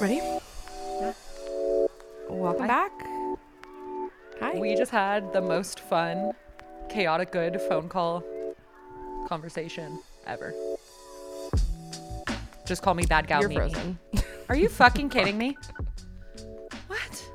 Ready? Welcome Hi. back. Hi. We just had the most fun, chaotic good phone call conversation ever. Just call me bad gal You're Mimi. frozen. Are you fucking kidding me? What?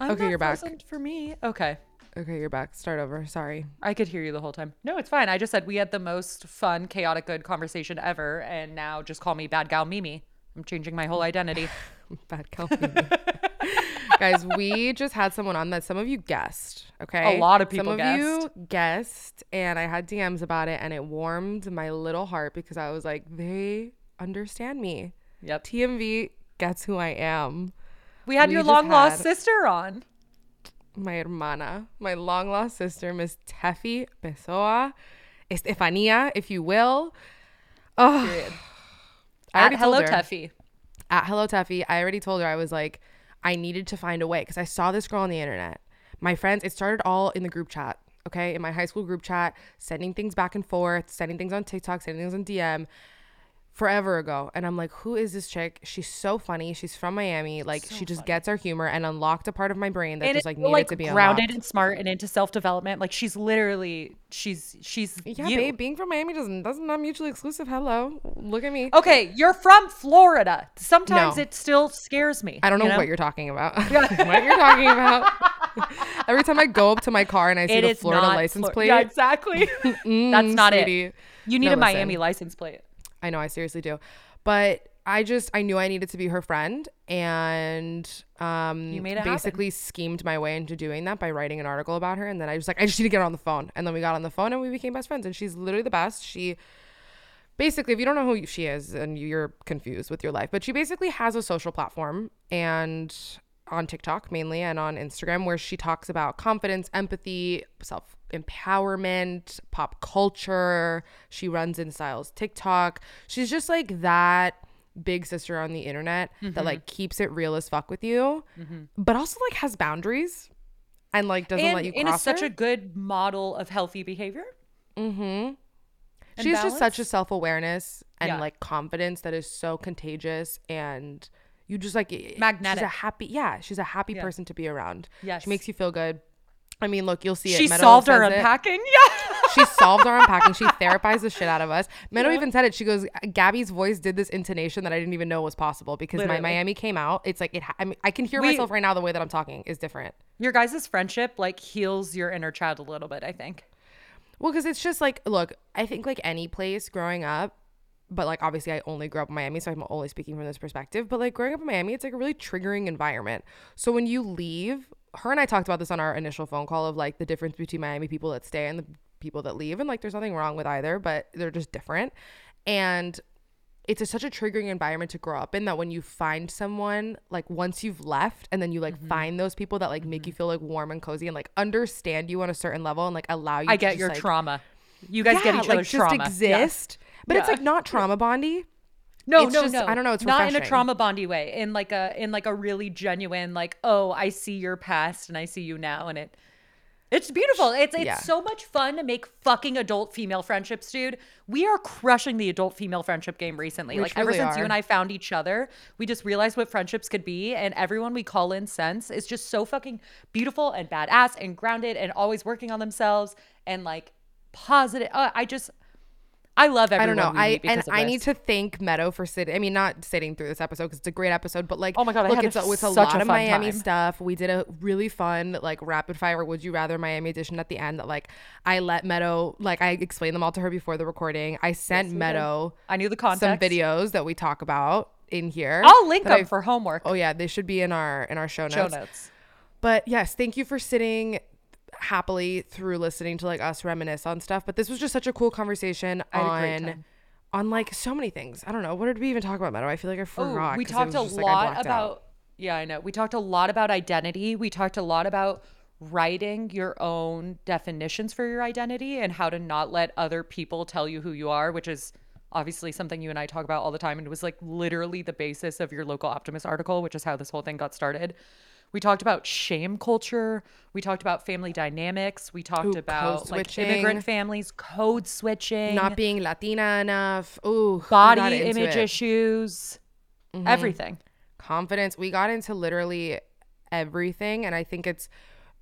I'm Okay, you're back. For me, okay. okay, you're back. Start over. Sorry. I could hear you the whole time. No, it's fine. I just said we had the most fun, chaotic good conversation ever, and now just call me bad gal Mimi. I'm changing my whole identity. Bad Calvin. Guys, we just had someone on that some of you guessed. Okay. A lot of people Some of you guessed, and I had DMs about it, and it warmed my little heart because I was like, they understand me. Yep. TMV gets who I am. We had we your just long lost had- sister on. my hermana, my long lost sister, Miss Tefi Pessoa, Estefania, if you will. Oh, Period. I already At Hello her. Tefi. At Hello Tefi, I already told her I was like, I needed to find a way because I saw this girl on the internet. My friends, it started all in the group chat, okay, in my high school group chat, sending things back and forth, sending things on TikTok, sending things on DM. Forever ago, and I'm like, who is this chick? She's so funny. She's from Miami. Like, she just gets our humor and unlocked a part of my brain that and just like needed like to be grounded unlocked. and smart and into self development. Like she's literally she's she's Yeah, you. babe, being from Miami doesn't doesn't not mutually exclusive. Hello, look at me. Okay, you're from Florida. Sometimes No. it still scares me. I don't know, you what you're talking about. what you're talking about? Every time I go up to my car and I see It the Florida license Flor- plate, Yeah, exactly. That's mm, not sweetie. it. You need No, a listen. Miami license plate. I know, I seriously do. But I just I knew I needed to be her friend, and um, You made it happen. basically schemed my way into doing that by writing an article about her. And then I was like, I just need to get her on the phone. And then we got on the phone and we became best friends. And she's literally the best. She basically, if you don't know who she is and you're confused with your life, but she basically has a social platform and on TikTok mainly and on Instagram where she talks about confidence, empathy, self empowerment, pop culture. She runs in styles TikTok. She's just like that big sister on the internet that like keeps it real as fuck with you, but also like has boundaries and like doesn't And, let you cross. and is such her. a good model of healthy behavior. Mm-hmm. She's just such a self awareness and Yeah. like confidence that is so contagious and you just like magnetic. She's a happy, yeah. She's a happy Yeah. person to be around. Yeah, she makes you feel good. I mean, look, you'll see it. She Meadow solved it. unpacking. Yeah. She solved our unpacking. She therapized the shit out of us. Meadow even said it. She goes, Gabby's voice did this intonation that I didn't even know was possible because Literally. my Miami came out. It's like it. Ha- I mean, I can hear We- myself right now. The way that I'm talking is different. Your guys' friendship like heals your inner child a little bit, I think. Well, because it's just like, look, I think like any place growing up, but like obviously I only grew up in Miami, so I'm only speaking from this perspective. But like growing up in Miami, it's like a really triggering environment. So when you leave, her and I talked about this on our initial phone call of like the difference between Miami people that stay and the people that leave. And like there's nothing wrong with either, but they're just different. And it's a, such a triggering environment to grow up in that when you find someone like once you've left and then you like Mm-hmm. find those people that like make you feel like warm and cozy and like understand you on a certain level and like allow you I to get just, your like, trauma. You guys get each like other's just trauma. Yeah. But it's like not trauma bondy No, It's no, just- no. I don't know, it's not in a trauma bondy way. In like a in like a really genuine like, oh, I see your past and I see you now, and it it's beautiful. It's it's Yeah. so much fun to make fucking adult female friendships, dude. We are crushing the adult female friendship game recently. We like ever since you and I found each other, we just realized what friendships could be, and everyone we call in sense is just so fucking beautiful and badass and grounded and always working on themselves and like positive. Uh, I just. I love i don't know i and i need to thank meadow for sitting i mean not sitting through this episode because it's a great episode but like Oh my God, I look it's a, it's a lot a of miami time. stuff we did a really fun like rapid fire would you rather miami edition at the end that like i let meadow like i explained them all to her before the recording i sent did. meadow I knew the some context. videos that we talk about in here I'll link them I've- for homework. oh yeah they should be in our in our show notes show notes. But yes, thank you for sitting happily through listening to like us reminisce on stuff. But this was just such a cool conversation I had a great on on like so many things. I don't know. What did we even talk about, Meadow? I feel like I Oh, forgot. we 'cause it talked a just, lot blacked about. out. Yeah, I know. We talked a lot about identity. We talked a lot about writing your own definitions for your identity and how to not let other people tell you who you are, which is obviously something you and I talk about all the time. And it was like literally the basis of your local optimist article, which is how this whole thing got started. We talked about shame culture. We talked about family dynamics. We talked Ooh, about like immigrant families, code switching, Not being Latina enough. Ooh, body image it. issues. Mm-hmm. everything. confidence. We got into literally everything. And I think it's,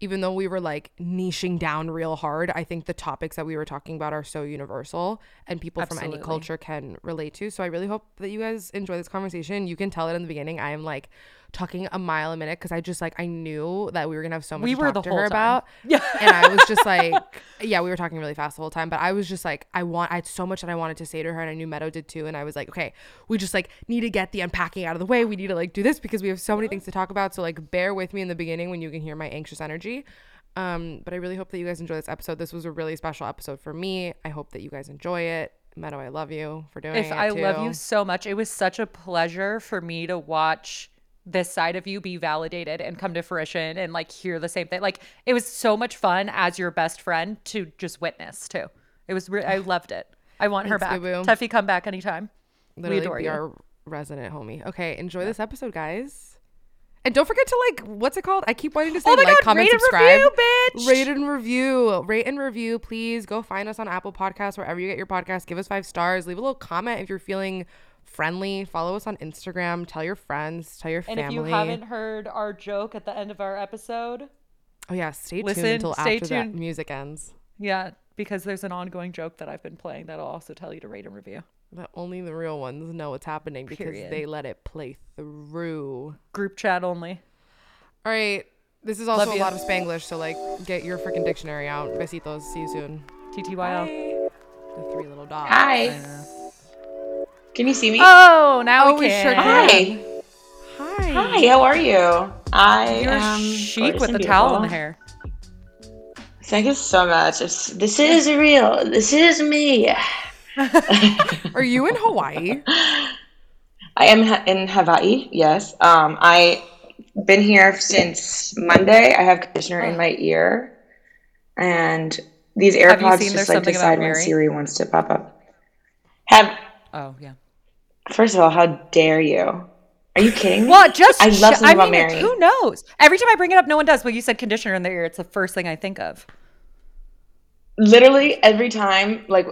even though we were like niching down real hard, I think the topics that we were talking about are so universal and people from any culture can relate to. So I really hope that you guys enjoy this conversation. You can tell it in the beginning. I am like talking a mile a minute because I just like, I knew that we were to have so much We to were talk the to whole her time. about. Yeah. and I was just like, yeah, we were talking really fast the whole time, but I was just like, I want, I had so much that I wanted to say to her, and I knew Meadow did too. And I was like, okay, we just like need to get the unpacking out of the way. We need to like do this because we have so many things to talk about. So like, bear with me in the beginning when you can hear my anxious energy. Um, but I really hope that you guys enjoy this episode. This was a really special episode for me. I hope that you guys enjoy it. Meadow, I love you for doing If it. I love you so much, it was such a pleasure for me to watch this side of you be validated and come to fruition and like hear the same thing. Like it was so much fun as your best friend to just witness too. It was re- I loved it. I want her back. boo-boo. Tefi, come back anytime. Literally we adore be you. our resident homie. Okay, enjoy this episode, guys. And don't forget to like, what's it called? I keep wanting to say Oh like, God, comment, rate and subscribe. review, bitch. Rate and review. Rate and review, please. Go find us on Apple Podcasts, wherever you get your podcast. Give us five stars. Leave a little comment if you're feeling friendly. Follow us on Instagram. Tell your friends. Tell your And family. if you haven't heard our joke at the end of our episode, oh yeah, stay Listen, tuned until stay after that tuned. music ends. yeah, because there's an ongoing joke that I've been playing that'll also tell you to rate and review. That only the real ones know what's happening because Period. they let it play through. Group chat only. All right. This is also Love a you. lot of Spanglish, so like get your freaking dictionary out. Besitos. See you soon. TTYL. The three little dogs. Hi. Can you see me? Oh, now Oh, we we can. sure Hi. Hi. Hi, how are you? I You're am chic with the and towel in the hair. Thank you so much. It's, this is real. This is me. Are you in Hawaii? I am ha- in Hawaii. Yes. Um, I been here since Monday. I have conditioner in my ear, and these AirPods just like decide when Siri wants to pop up. Have Oh, yeah. First of all, how dare you? Are you kidding me? Well, just I love something I about mean, Mary. Who knows? Every time I bring it up, no one does. Well, you said conditioner in their ear. It's the first thing I think of. literally every time like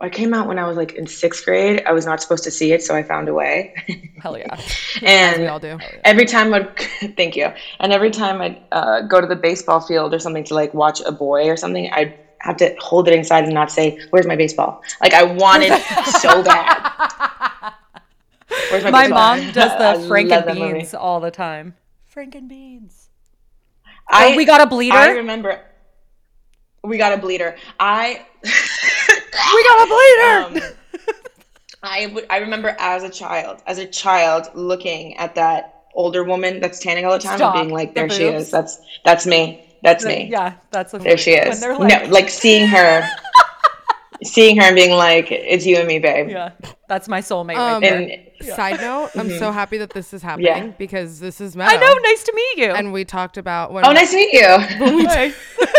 i came out when i was like in sixth grade i was not supposed to see it so i found a way Hell yeah. and we all do. every time i'd thank you and every time i'd uh, go to the baseball field or something to like watch a boy or something i'd have to hold it inside and not say where's my baseball like i wanted so bad where's my, My mom does the Frank love and beans all the time. Frank and beans. I, Oh, we got a bleeder. I remember we got a bleeder i we got a bleeder. Um, I would. I remember as a child, as a child, looking at that older woman that's tanning all the time Stop. and being like, The "There she boobs. is. That's that's me. That's me. yeah, that's a There she is. they're no, like, like seeing her, seeing her and being like, "It's you and me, babe." yeah, that's my soulmate Um, right there. And Side note, I'm so happy that this is happening Yeah. because this is Meadow. I know. Nice to meet you. And we talked about when, oh, nice to meet you. When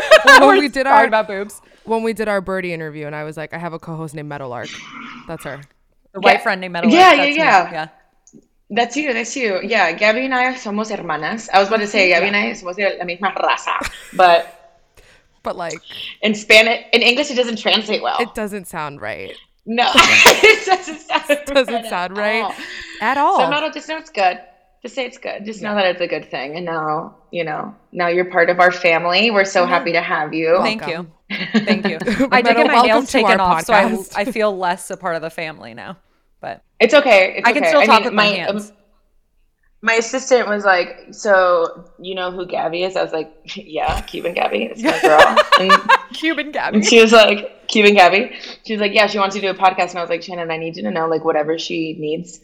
We're we did our about boobs. when we did our Byrdie interview, and I was like, I have a co-host named Meadowlark. That's her. The white friend named Metal. Yeah, That's yeah, me. yeah. That's you. That's you. Yeah, Gabby and I somos hermanas. I was about to say Gabby and I somos de la misma raza, but But like, in Spanish, in English, it doesn't translate well. it doesn't sound right. No, it doesn't sound Doesn't right sound at right all. at all. So no, just know it's good. Just say it's good. Just know that it's a good thing. And now, you know, now you're part of our family. We're so happy to have you. Thank you. Thank you. I did Metal, get my nails taken our off, so I. I feel less a part of the family now. But It's okay. It's I can okay. still talk mean, with my, um, hands. My assistant was like, "So you know who Gabby is?" I was like, "Yeah, Cuban Gabby. It's my girl." and, Cuban Gabby. and she was like, "Cuban Gabby." She was like, "Yeah, she wants to do a podcast." And I was like, "Shannon, I need you to know, like, whatever she needs,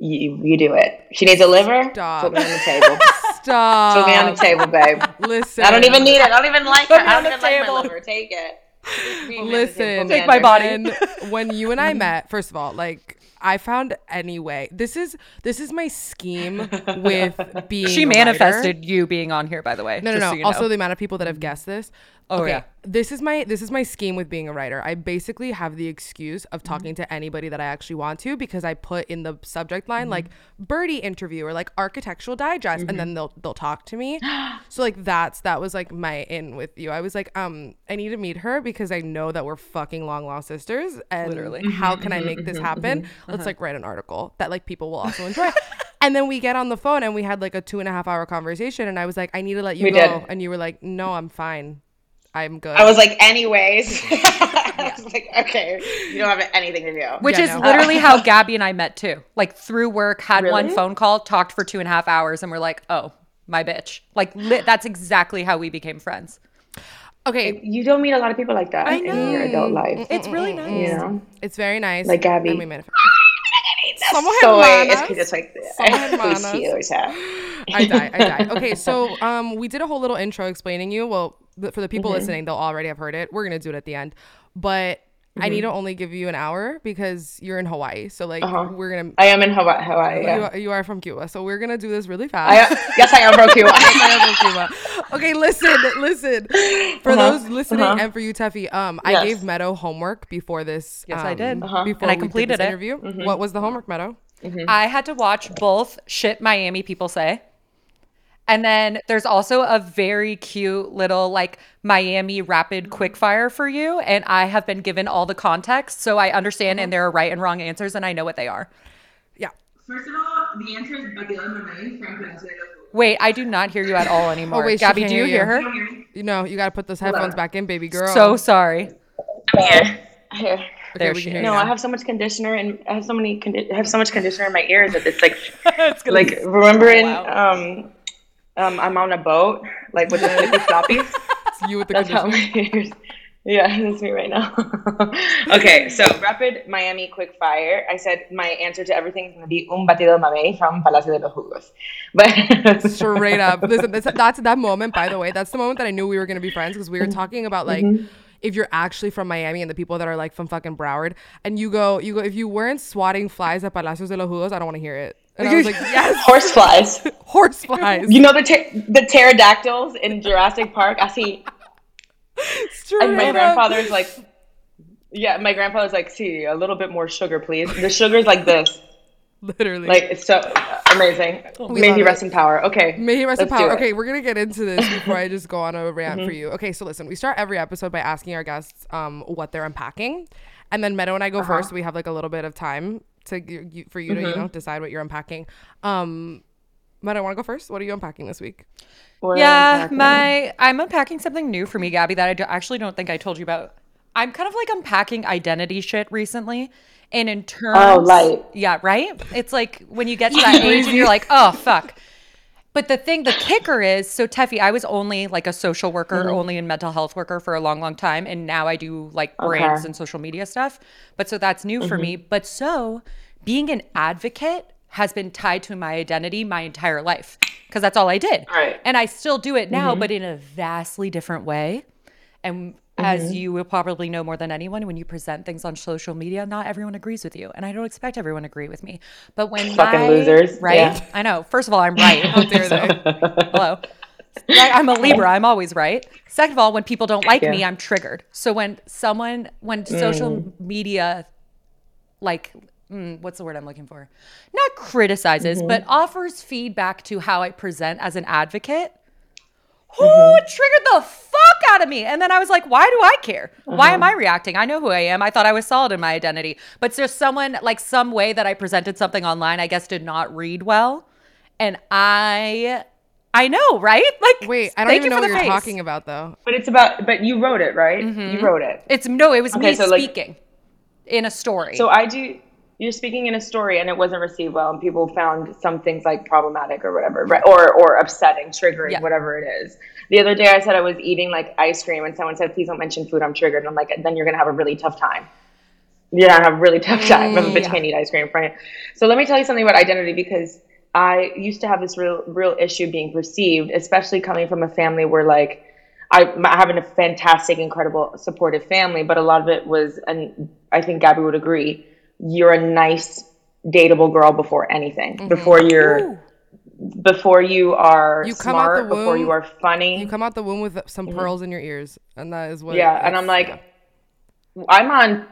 you, you do it. She needs a liver. Stop. Put me on the table. Stop. Put me on the table, babe. Listen. I don't even need it. I don't even like Put me I on don't the even like table. my liver. Take it. Put me on the table. Listen, Take my body. when you and I met, first of all, like I found any way. This is this is my scheme with being. She a manifested you being on here, by the way. No, no, no. so you also, know. the amount of people that have guessed this. Oh, yeah. This is my this is my scheme with being a writer. I basically have the excuse of Mm-hmm. talking to anybody that I actually want to because I put in the subject line Mm-hmm. like Byrdie interview or like architectural digest, and Mm-hmm. then they'll they'll talk to me. so like that's that was like my in with you. I was like, um, I need to meet her because I know that we're fucking long lost sisters, and Literally. how can I make this happen? Let's like write an article that like people will also enjoy. And then we get on the phone and we had like a two and a half hour conversation. And I was like, I need to let you We go. did. And you were like, no, I'm fine. I'm good. I was like, anyways. I was like, okay, you don't have anything to do. Which Yeah, is no. literally how Gabby and I met too. Like through work, had one phone call, talked for two and a half hours, and we're like, oh, my bitch. Like li- that's exactly how we became friends. okay. you don't meet a lot of people like that I in your adult life. It's really nice. You know? It's very nice. Like Gabby. And we manifest. Somos So hermanas. es que yo soy Somos hermanas. Pues sí, o sea. I die. I die. Okay, so um, we did a whole little intro explaining you. Well, th- for the people Mm-hmm. listening, they'll already have heard it. We're gonna do it at the end, but I Mm-hmm. need to only give you an hour because you're in Hawaii. So like, Uh-huh. we're gonna. I am in Hawaii. Hawaii You, yeah. are, you are from Cuba, so we're gonna do this really I fast. am, yes, I am from Cuba. I am from Cuba. Okay, listen, listen. For Uh-huh, those listening uh-huh. and for you, Tefi, um, I gave Meadow homework before this. Yes, I um, did. Uh-huh. Before And I completed this it. interview. Mm-hmm. What was the homework, Meadow? I had to watch both shit Miami people say. And then there's also a very cute little like Miami rapid quickfire for you. And I have been given all the context. So I understand and there are right and wrong answers and I know what they are. Yeah. First of all, the answer is Batida Mamey from Venezuela. Wait, I do not hear you at all anymore. Oh, wait, Gabby, do you hear hear you. her? You know, you gotta put those headphones back in, baby girl. So sorry. I Here. Here. Okay, There she is. No. I have so much conditioner and I have so many condi- I have so much conditioner in my ears that it's like it's like remembering wow. um um I'm on a boat like with the floppies. It's you with the That's how my ears. Yeah, that's me right now. okay, so rapid Miami quick fire. I said my answer to everything is gonna be un batido mamey from Palacio de los Jugos. But Straight up. Listen, that's, that's that moment, by the way. That's the moment that I knew we were going to be friends because we were talking about like if you're actually from Miami and the people that are like from fucking Broward and you go, you go, if you weren't swatting flies at Palacios de los Jugos, I don't want to hear it. And I was like, yes, horse flies. horse flies. You know the ter- the pterodactyls in Jurassic Park? I see Straight And my grandfather's like, yeah, my grandfather's like, see, a little bit more sugar, please. The sugar's like this. Literally. Like, it's so amazing. May love he it. rest in power. Okay. May he rest in power. Okay, we're gonna get into this before I just go on a rant for you. Okay, so listen, we start every episode by asking our guests um what they're unpacking, and then Meadow and I go first. We have like a little bit of time to you, you- for you to you know decide what you're unpacking. Um, I want to go first? What are you unpacking this week? We're Yeah, unpacking. my I'm unpacking something new for me, Gabby, that I do, actually don't think I told you about. I'm kind of like unpacking identity shit recently. And in terms Oh, light. Yeah, right? It's like when you get to that age and you're like, oh fuck. But the thing, the kicker is, so Tefi, I was only like a social worker, Mm-hmm. only in mental health worker for a long, long time. And now I do like brands Okay. and social media stuff. But so that's new for me. Mm-hmm. But so being an advocate has been tied to my identity my entire life because that's all I did. Right. And I still do it now, but in a vastly different way. And as mm-hmm. you will probably know more than anyone, when you present things on social media, not everyone agrees with you. And I don't expect everyone to agree with me. But when Fucking my- losers. Right? Yeah. I know. First of all, I'm right. How dare they? Hello. I'm a Libra. I'm always right. Second of all, when people don't like me, I'm triggered. So when someone, when social mm. media, like, mm, what's the word I'm looking for? Not criticizes, mm-hmm. but offers feedback to how I present as an advocate, oh, it triggered the fuck out of me. And then I was like, why do I care? Why am I reacting? I know who I am. I thought I was solid in my identity. But there's someone, like, some way that I presented something online, I guess, did not read well. And I. I know, right? Like, Wait, I don't even you know what you're face. talking about though. But it's about, but you wrote it, right? Mm-hmm. You wrote it. It's no, it was Okay, me so, like- speaking in a story. So I do. You're speaking in a story, and it wasn't received well, and people found some things like problematic or whatever, right? Or or upsetting, triggering, Yeah. whatever it is. The other day, I said I was eating like ice cream, and someone said, "Please don't mention food. I'm triggered." And I'm like, "Then you're gonna have a really tough time. You're gonna have a really tough time if a mm, bitch can't eat ice cream in front of you." So let me tell you something about identity because I used to have this real real issue being perceived, especially coming from a family where like I I have a fantastic, incredible, supportive family, but a lot of it was, and I think Gabby would agree, you're a nice, dateable girl before anything, before you're, before you are You come out smart, the before you are funny. You come out the womb with some pearls in your ears, and that is what. Mm-hmm. yeah, and I'm like, I'm on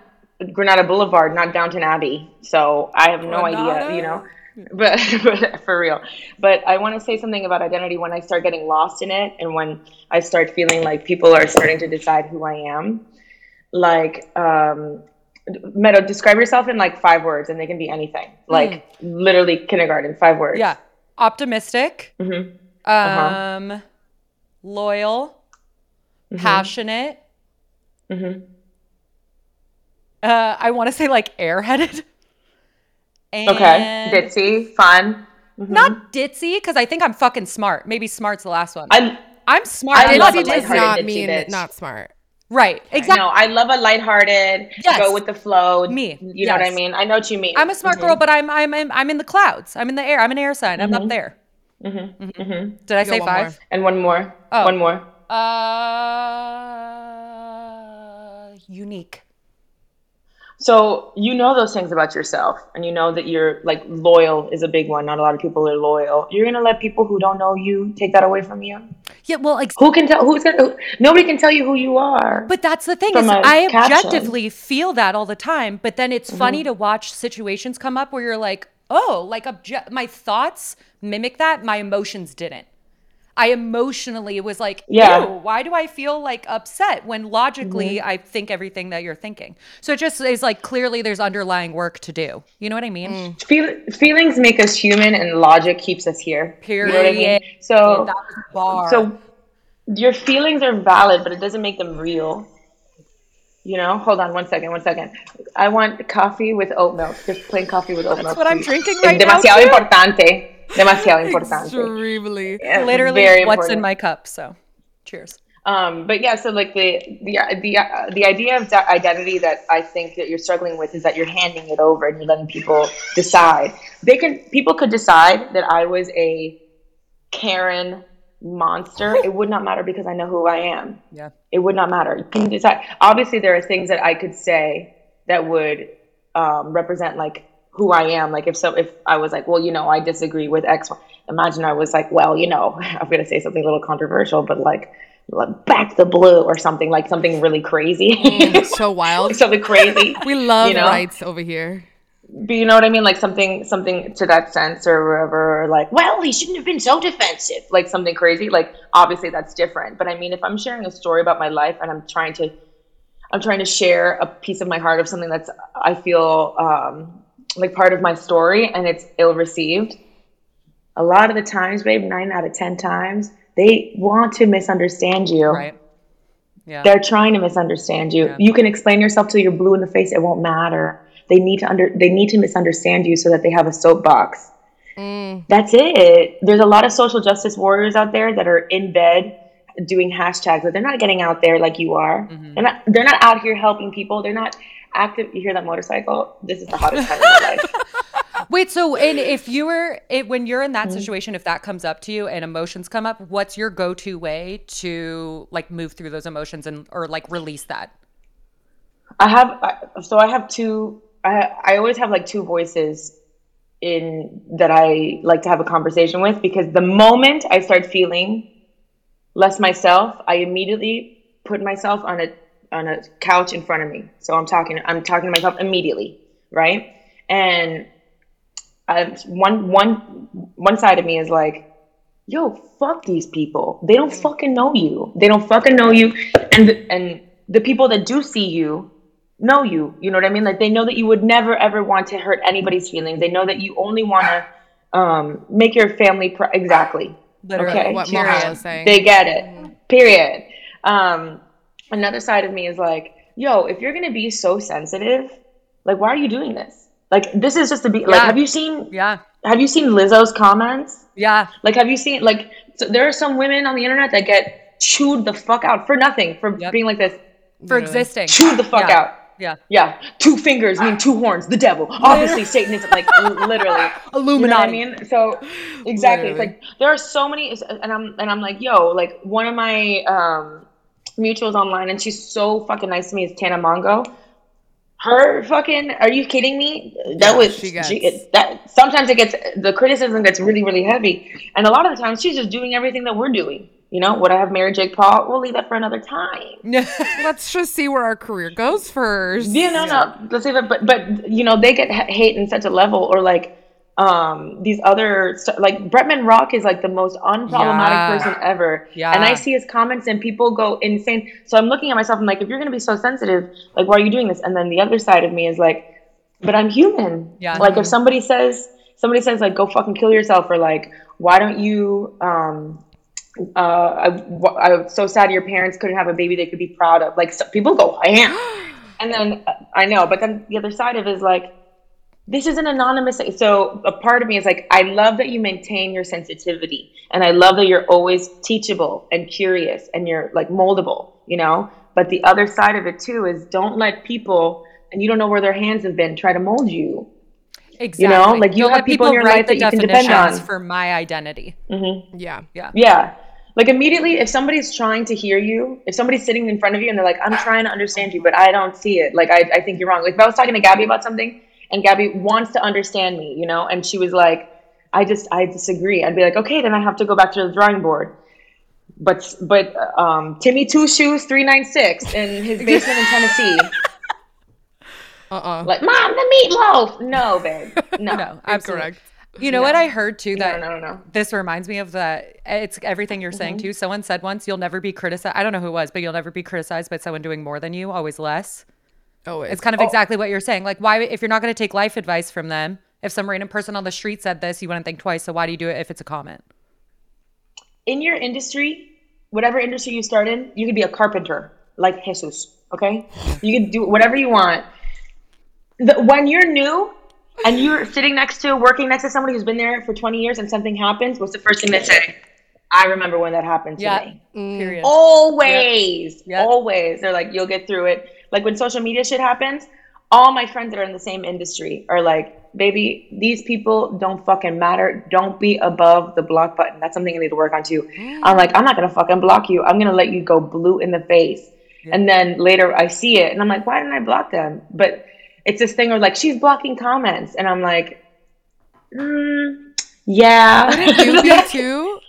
Granada Boulevard, not Downton Abbey, so I have no idea, you know. But, but for real. But I want to say something about identity when I start getting lost in it, and when I start feeling like people are starting to decide who I am. Like, um, Meadow, describe yourself in like five words, and they can be anything. Like literally kindergarten, five words. Yeah. Optimistic. Mhm. Uh-huh. Um, loyal. Passionate. Mhm. Uh, I want to say like airheaded. And Okay. Ditzy, fun. Not ditzy because I think I'm fucking smart. Maybe smart's the last one. I I'm smart. I I'm Ditzy does not mean bitch. not smart. Right. Exactly. no, I love a lighthearted, Yes. go with the flow. Me, You know what I mean? I know what you mean. I'm a smart girl, but I'm I'm I'm I'm in the clouds. I'm in the air. I'm an air sign. I'm up there. Mhm. Did I Go say one five? And one more. Oh. One more. Uh, unique. So you know those things about yourself, and you know that you're like loyal is a big one. Not a lot of people are loyal. You're gonna let people who don't know you take that away from you. Yeah. Well, ex- Who can tell? Who's gonna? Who, nobody can tell you who you are. But that's the thing is I caption. objectively feel that all the time, but then it's funny Mm-hmm. to watch situations come up where you're like, "Oh, like obje- my thoughts mimic that, my emotions didn't." I emotionally was like, Yeah. Why do I feel like upset when logically Mm-hmm. I think everything that you're thinking?" So it just is like clearly there's underlying work to do. You know what I mean? Mm. Feel, feelings make us human, and logic keeps us here. You know what I mean? Period. So, bar. so your feelings are valid, but it doesn't make them real. You know, hold on one second, one second. I want coffee with oat milk. Just plain coffee with oat milk. That's what I'm please. drinking Es right now, demasiado too. importante. Demasiado importante. Extremely. Yeah, literally what's important. in my cup. So, cheers. Um, but yeah, so like the the the uh, the idea of identity that I think that you're struggling with is that you're handing it over and you're letting people decide. They can people could decide that I was a Karen monster. It would not matter because I know who I am. Yeah. It would not matter. You can decide. Obviously, there are things that I could say that would um, represent like who I am. Like if so, if I was like, well, you know, I disagree with X. Imagine I was like, well, you know, I'm gonna say something a little controversial, but like, like, back the blue or something like something really crazy, So wild. something crazy. We love you know? rights over here. But you know what I mean? Like something, something to that sense or whatever. Or like, well, he shouldn't have been so defensive. Like something crazy. Like obviously that's different. But I mean, if I'm sharing a story about my life and I'm trying to, I'm trying to share a piece of my heart of something that's I feel um, like part of my story and it's ill received. A lot of the times, babe, nine out of ten times, they want to misunderstand you. Right. Yeah. They're trying to misunderstand you. Yeah. You can explain yourself till you're blue in the face. It won't matter. They need to under. They need to misunderstand you so that they have a soapbox. Mm. That's it. There's a lot of social justice warriors out there that are in bed doing hashtags, but they're not getting out there like you are. Mm-hmm. They're not. They're not out here helping people. They're not active. You hear that motorcycle? This is the hottest time of my life. Wait, so and if you were it, when you're in Mm-hmm. that situation, if that comes up to you and emotions come up, what's your go-to way to like move through those emotions and or like release that? I have so I have two. I I always have like two voices in that I like to have a conversation with because the moment I start feeling less myself, I immediately put myself on a on a couch in front of me. So I'm talking I'm talking to myself immediately, right? And I, one one one side of me is like, yo, fuck these people. They don't fucking know you. They don't fucking know you. And the, and the people that do see you know you. You know what I mean? Like they know that you would never ever want to hurt anybody's feelings. They know that you only want to um, make your family pr- exactly. Literally, Okay. What Period. Maria is saying. They get it. Period. Um, another side of me is like, yo, if you're gonna be so sensitive, like, why are you doing this? Like, this is just to be like, have you seen Yeah. have you seen Lizzo's comments? Yeah. Like, have you seen like so there are some women on the internet that get chewed the fuck out for nothing for Yep. being like this, For Literally. existing. chewed the fuck Yeah. out. Yeah. Yeah, two fingers mean two horns. The devil, obviously Satanism, like literally. Illuminati. You know what I mean? So exactly, it's like there are so many, and I'm and I'm like, yo, like one of my um, mutuals online, and she's so fucking nice to me. Is Tana Mongeau. Her fucking, are you kidding me? That Yeah, was she gets- it- that. Sometimes it gets the criticism gets really really heavy, and a lot of the times she's just doing everything that we're doing. You know, would I have married Jake Paul? We'll leave that for another time. Let's just see where our career goes first. Yeah, no, no. Let's say that, but but you know they get hate in such a level, or like um these other like Bretman Rock is like the most unproblematic Yeah. person ever. Yeah. And I see his comments and people go insane. So I'm looking at myself, I'm like, if you're gonna be so sensitive, like why are you doing this? And then the other side of me is like, but I'm human. Yeah. Like if somebody says somebody says like go fucking kill yourself or like why don't you um uh I, I'm so sad your parents couldn't have a baby they could be proud of. Like so, people go ham. and then uh, I know, but then the other side of it is like this is an anonymous so a part of me is like i love that you maintain your sensitivity and i love that you're always teachable and curious and you're like moldable you know but the other side of it too is don't let people and you don't know where their hands have been try to mold you Exactly. You know like, you Don't have let people in your write life that you can depend definitions on. for my identity. mm-hmm. Yeah. Yeah. yeah like immediately if somebody's trying to hear you if somebody's sitting in front of you and they're like i'm trying to understand you but i don't see it like i, I think you're wrong like if i was talking to gabby about something and gabby wants to understand me you know and she was like i just i disagree i'd be like okay then i have to go back to the drawing board but but um timmy two shoes 396 in his basement in tennessee Uh-uh. like mom the meatloaf no babe no No, absolutely. Incorrect. You know what I heard too that no, no, no. this reminds me of that it's everything you're saying too. Someone said once you'll never be criticized. I don't know who it was, but you'll never be criticized by someone doing more than you, always less. Oh, It's kind of oh. exactly what you're saying. Like why if you're not going to take life advice from them, if some random person on the street said this, you wouldn't think twice. So why do you do it if it's a comment? in your industry, whatever industry you start in, you could be a carpenter like Jesus. Okay, you can do whatever you want. The, when you're new and you're sitting next to, working next to somebody who's been there for 20 years, and something happens, what's the first thing they say? I remember when that happened to Yeah. me. Mm. Period. Always, Yep. always. They're like, you'll get through it. Like when social media shit happens, all my friends that are in the same industry are like, baby, these people don't fucking matter. Don't be above the block button. That's something I need to work on too. I'm like, I'm not gonna fucking block you. I'm gonna let you go blue in the face. And then later I see it and I'm like, why didn't I block them? But it's this thing where like she's blocking comments and I'm like, mm, yeah. you be too?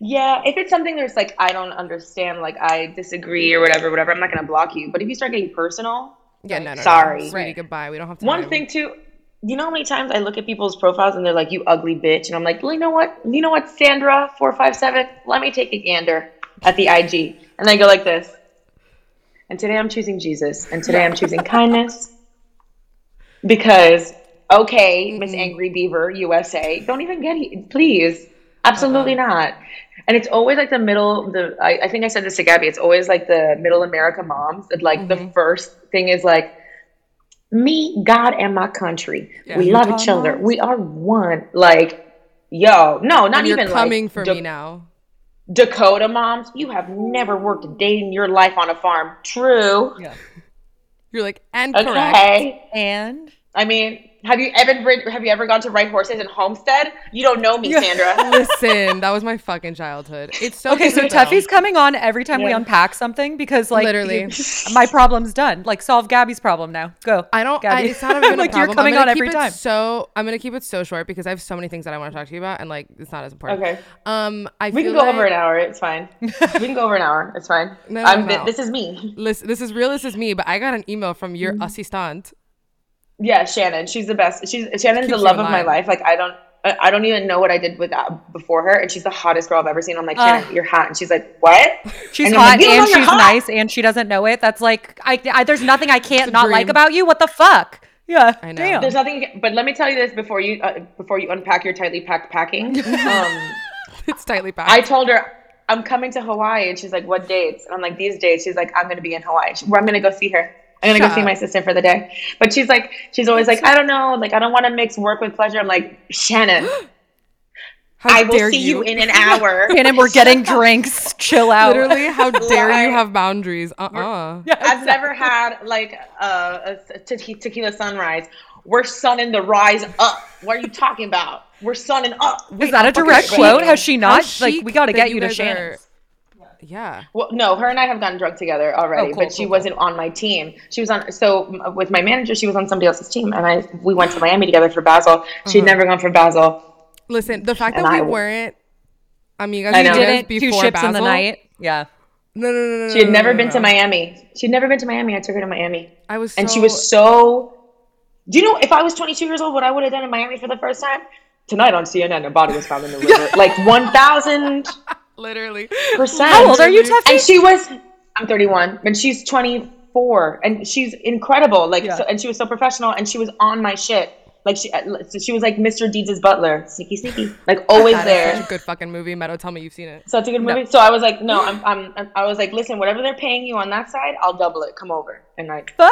Yeah, if it's something that's like I don't understand, like I disagree or whatever, whatever, I'm not gonna block you. But if you start getting personal, Yeah, no, no, no. Sorry. Sweetie, Right. goodbye. We don't have time. one thing too, you know how many times I look at people's profiles and they're like, "You ugly bitch," and I'm like, well, you know what? You know what, Sandra four five seven? Let me take a gander at the IG, and I go like this. And today I'm choosing Jesus, and today I'm choosing kindness, because okay, Miss Angry Beaver USA, don't even get it, please, absolutely uh-huh. not. And it's always like the middle. The I, I think I said this to Gabby. It's always like the middle America moms. That like the mm-hmm. first thing is like me, God, and my country. we love each other. We are one. Like, yo, no, not you're even coming like for Da- me now. Dakota moms. You have never worked a day in your life on a farm. True. Yeah. You're like, and correct. Okay. And I mean, have you ever rid- have you ever gone to ride horses in Homestead? You don't know me, Sandra. Listen, that was my fucking childhood. It's so okay, so cute, though. Tefi's coming on every time we unpack something because like Literally. you- my problem's done. Like solve Gabby's problem now. Go. I don't. I, Gabby. it's not even like a problem. you're coming on every time. So I'm gonna keep it so short because I have so many things that I want to talk to you about, and like it's not as important. Okay. Um, I We feel can go like, over an hour. It's fine. we can go over an hour. It's fine. No, I'm, no. This is me. Listen, this is real. This is me. But I got an email from your Mm-hmm. assistant. Yeah, Shannon. She's the best. She's Shannon's the love of my life. Like I don't. I I don't even know what I did with that before her, and she's the hottest girl I've ever seen. I'm like, Shannon, Ugh. you're hot, and she's like, what? She's And hot like, "You don't know and she's hot." nice and she doesn't know it. That's like I, I there's nothing I can't a not like about you. What the fuck? Yeah. I know. Damn. There's nothing. But let me tell you this before you uh, before you unpack your tightly packed packing. Um, It's tightly packed. I told her I'm coming to Hawaii, and she's like, "What dates?" And I'm like, "These dates." She's like, "I'm gonna be in Hawaii. She- I'm gonna go see her. I'm gonna Shut go see my sister for the day." But she's like, she's always like, "I don't know. Like, I don't want to mix work with pleasure." I'm like, Shannon, how I will dare see you. you? in an hour. Shannon, we're getting drinks. Chill out. Literally, how dare you have boundaries? Uh uh Yeah, I've never had like uh, a te- tequila sunrise. We're sunning the rise up. What are you talking about? We're sunning up. Is that a direct quote? Has she How not? Like we got to get you, to Shannon. are- Yeah. Well, no, her and I have gotten drunk together already, Oh, cool, but she cool, wasn't on my team. She was on. So with my manager, she was on somebody else's team, and I we went to Miami together for Basel. She'd Uh-huh. never gone for Basel. Listen, the fact And that we I- weren't amigas I know. amigas Didn't two before ships in the night. Yeah. No, no, no, no. She had no, never no, been no, to. Miami. She'd never been to Miami. I took her to Miami, I was, and she was so Do you know if I was 22 years old, what I would have done in Miami for the first time? Tonight on CNN, a body was found in the river. like 1,000 Literally. percent. How old are you, Tefi? And she was, I'm 31, and she's 24, and she's incredible. Like, Yeah. so, and she was so professional, and she was on my shit. Like she, so she was like Mr. Deeds' butler, sneaky, sneaky, like always That is there. such a good fucking movie. Meadow, tell me you've seen it. So it's a good movie. So I was like, no, I'm, I'm, I'm, I was like, listen, whatever they're paying you on that side, I'll double it. Come over, and like, Fuck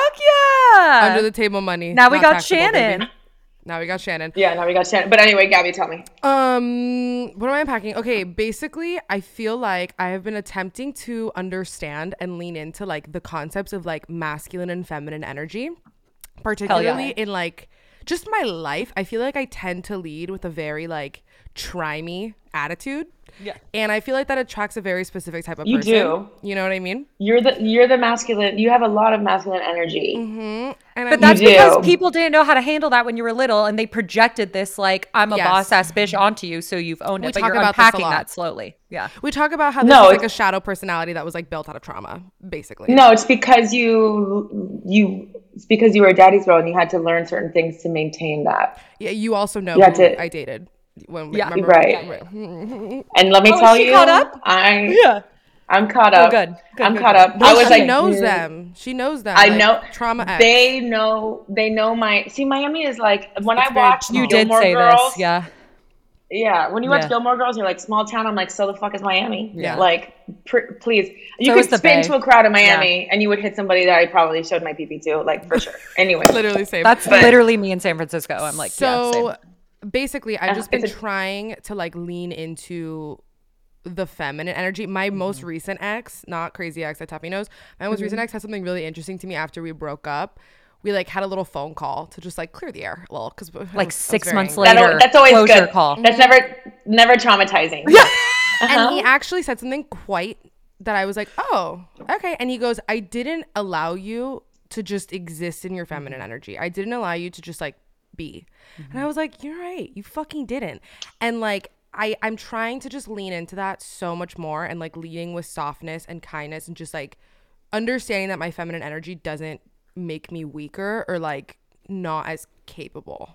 yeah. Under the table money. now we got Shannon. baby. Now we got Shannon. yeah. Now we got Shannon. But anyway, Gabby, tell me. Um, what am I unpacking? Okay, basically, I feel like I have been attempting to understand and lean into like the concepts of like masculine and feminine energy, particularly in like just my life. I feel like I tend to lead with a very like try me attitude. Yeah. And I feel like that attracts a very specific type of You person. do. You know what I mean? You're the, you're the masculine. You have a lot of masculine energy. Mm-hmm. And But I'm- that's do. because people didn't know how to handle that when you were little, and they projected this like I'm a Yes. boss ass bitch onto you, so you've owned We it. But talk you're about unpacking that slowly. Yeah. we talk about how this No, is like a shadow personality that was like built out of trauma, basically. No, it's because you you it's because you were a daddy's girl and you had to learn certain things to maintain that. Yeah, you also know You who to- I dated. When, Yeah. remember- Right. And let me Oh, tell she you, caught up? I Yeah. I'm caught Oh, up. good. Good, I'm good, caught good. up. No, I was she like, knows mm, them. She knows them. I like, know trauma. X. They know. They know my. See, Miami is like when It's I watch small. You did Gilmore say Girls. this. Yeah. Yeah, when you watch Yeah. Gilmore Girls, you're like small town. I'm like, so the fuck is Miami? Yeah. Like, pr- please, you So could the spin to a crowd in Miami and you would hit somebody that I probably showed my PP to, like for sure. Anyway, literally same. That's But- literally me in San Francisco. I'm like, yeah, so same. Basically, I've just uh, been a- trying to like lean into the feminine energy. My mm-hmm. most recent ex, not crazy ex that Taffy knows, my most recent mm-hmm. ex had something really interesting to me after we broke up. We like had a little phone call to just like clear the air a little because like six months later, That, that's always closure good. call. That's never, never traumatizing. and Uh-huh. he actually said something quite that I was like, oh, okay. And he goes, I didn't allow you to just exist in your feminine mm-hmm. energy. I didn't allow you to just like be. And I mm-hmm. was like, you're right. You fucking didn't. And like, I, I'm trying to just lean into that so much more and like leading with softness and kindness and just like understanding that my feminine energy doesn't make me weaker or like not as capable.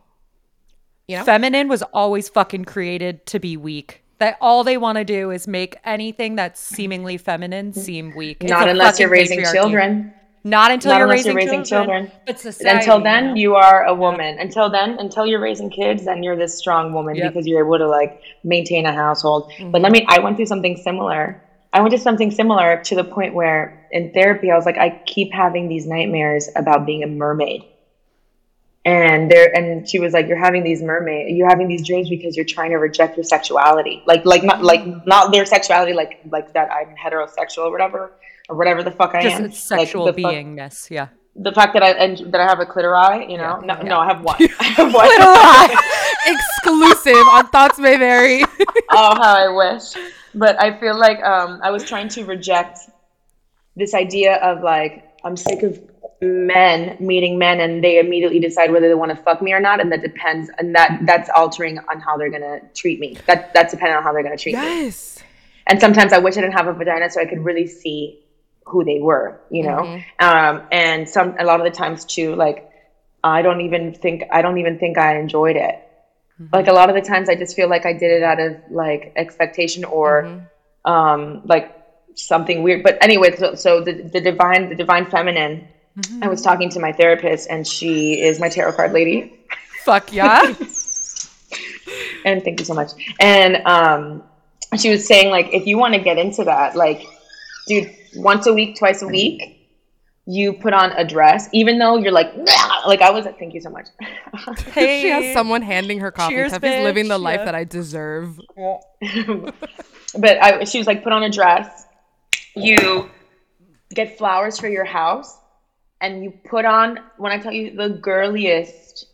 You know? Feminine was always fucking created to be weak. That all they want to do is make anything that's seemingly feminine seem weak. Not unless you're raising patriarchy. children. Not until Not you're, raising you're raising children. children. But society, Until you then, know? you are a woman. Until then, until you're raising kids, then you're this strong woman Yep. because you're able to like maintain a household. But Mm-hmm. let me, I went through something similar. I went to something similar to the point where in therapy, I was like, I keep having these nightmares about being a mermaid. And there, and she was like, "You're having these mermaid, you're having these dreams because you're trying to reject your sexuality, like, like not, like not their sexuality, like, like that I'm heterosexual or whatever, or whatever the fuck I just am, Like, sexual fuck- beingness. Yeah. the fact that I and that I have a clitori, you know, no, no, I have one. I have one. Exclusive on Thoughts May Vary. oh, how I wish. But I feel like um, I was trying to reject this idea of like I'm sick of men meeting men and they immediately decide whether they want to fuck me or not, and that depends, and that that's altering on how they're gonna treat me. That that's dependent on how they're gonna treat me. yes. And sometimes I wish I didn't have a vagina so I could really see who they were, you know. Mm-hmm. Um, and some a lot of the times too, like I don't even think I don't even think I enjoyed it. Mm-hmm. Like a lot of the times, I just feel like I did it out of like expectation or Mm-hmm. um, like something weird. But anyway, so, so the the divine the divine feminine. Mm-hmm. I was talking to my therapist, and she is my tarot card lady. Fuck yeah. and thank you so much. And um, she was saying like, if you want to get into that, like, dude, once a week, twice a week, you put on a dress, even though you're like, "Nah," like I wasn't. Thank you so much. hey, She has someone handing her coffee. Cheers, Tefi's living the life Yeah. that I deserve. but I, she was like, put on a dress. You get flowers for your house, and you put on when I tell you the girliest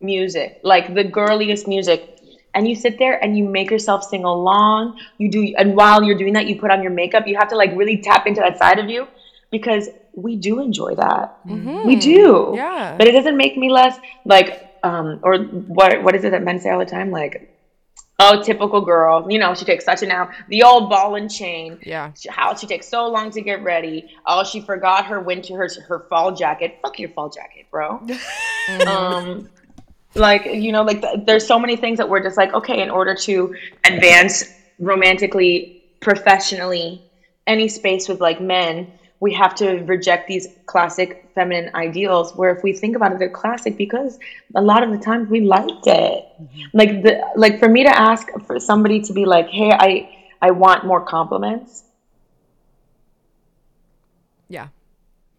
music, like the girliest music. And you sit there and you make yourself sing along. You do, and while you're doing that, you put on your makeup. You have to like really tap into that side of you because we do enjoy that. We do. Yeah. But it doesn't make me less like, um, or what? What is it that men say all the time? Like, Oh, typical girl. You know, she takes such an hour. The old ball and chain. Yeah. She- How she takes so long to get ready. Oh, she forgot her winter, her her fall jacket. Fuck your fall jacket, bro. um, like you know, like th- there's so many things that we're just like, okay, in order to advance romantically, professionally, any space with like men, we have to reject these classic feminine ideals. Where if we think about it, they're classic because a lot of the times we liked it. Mm-hmm. Like the like for me to ask for somebody to be like, hey, I I want more compliments. Yeah.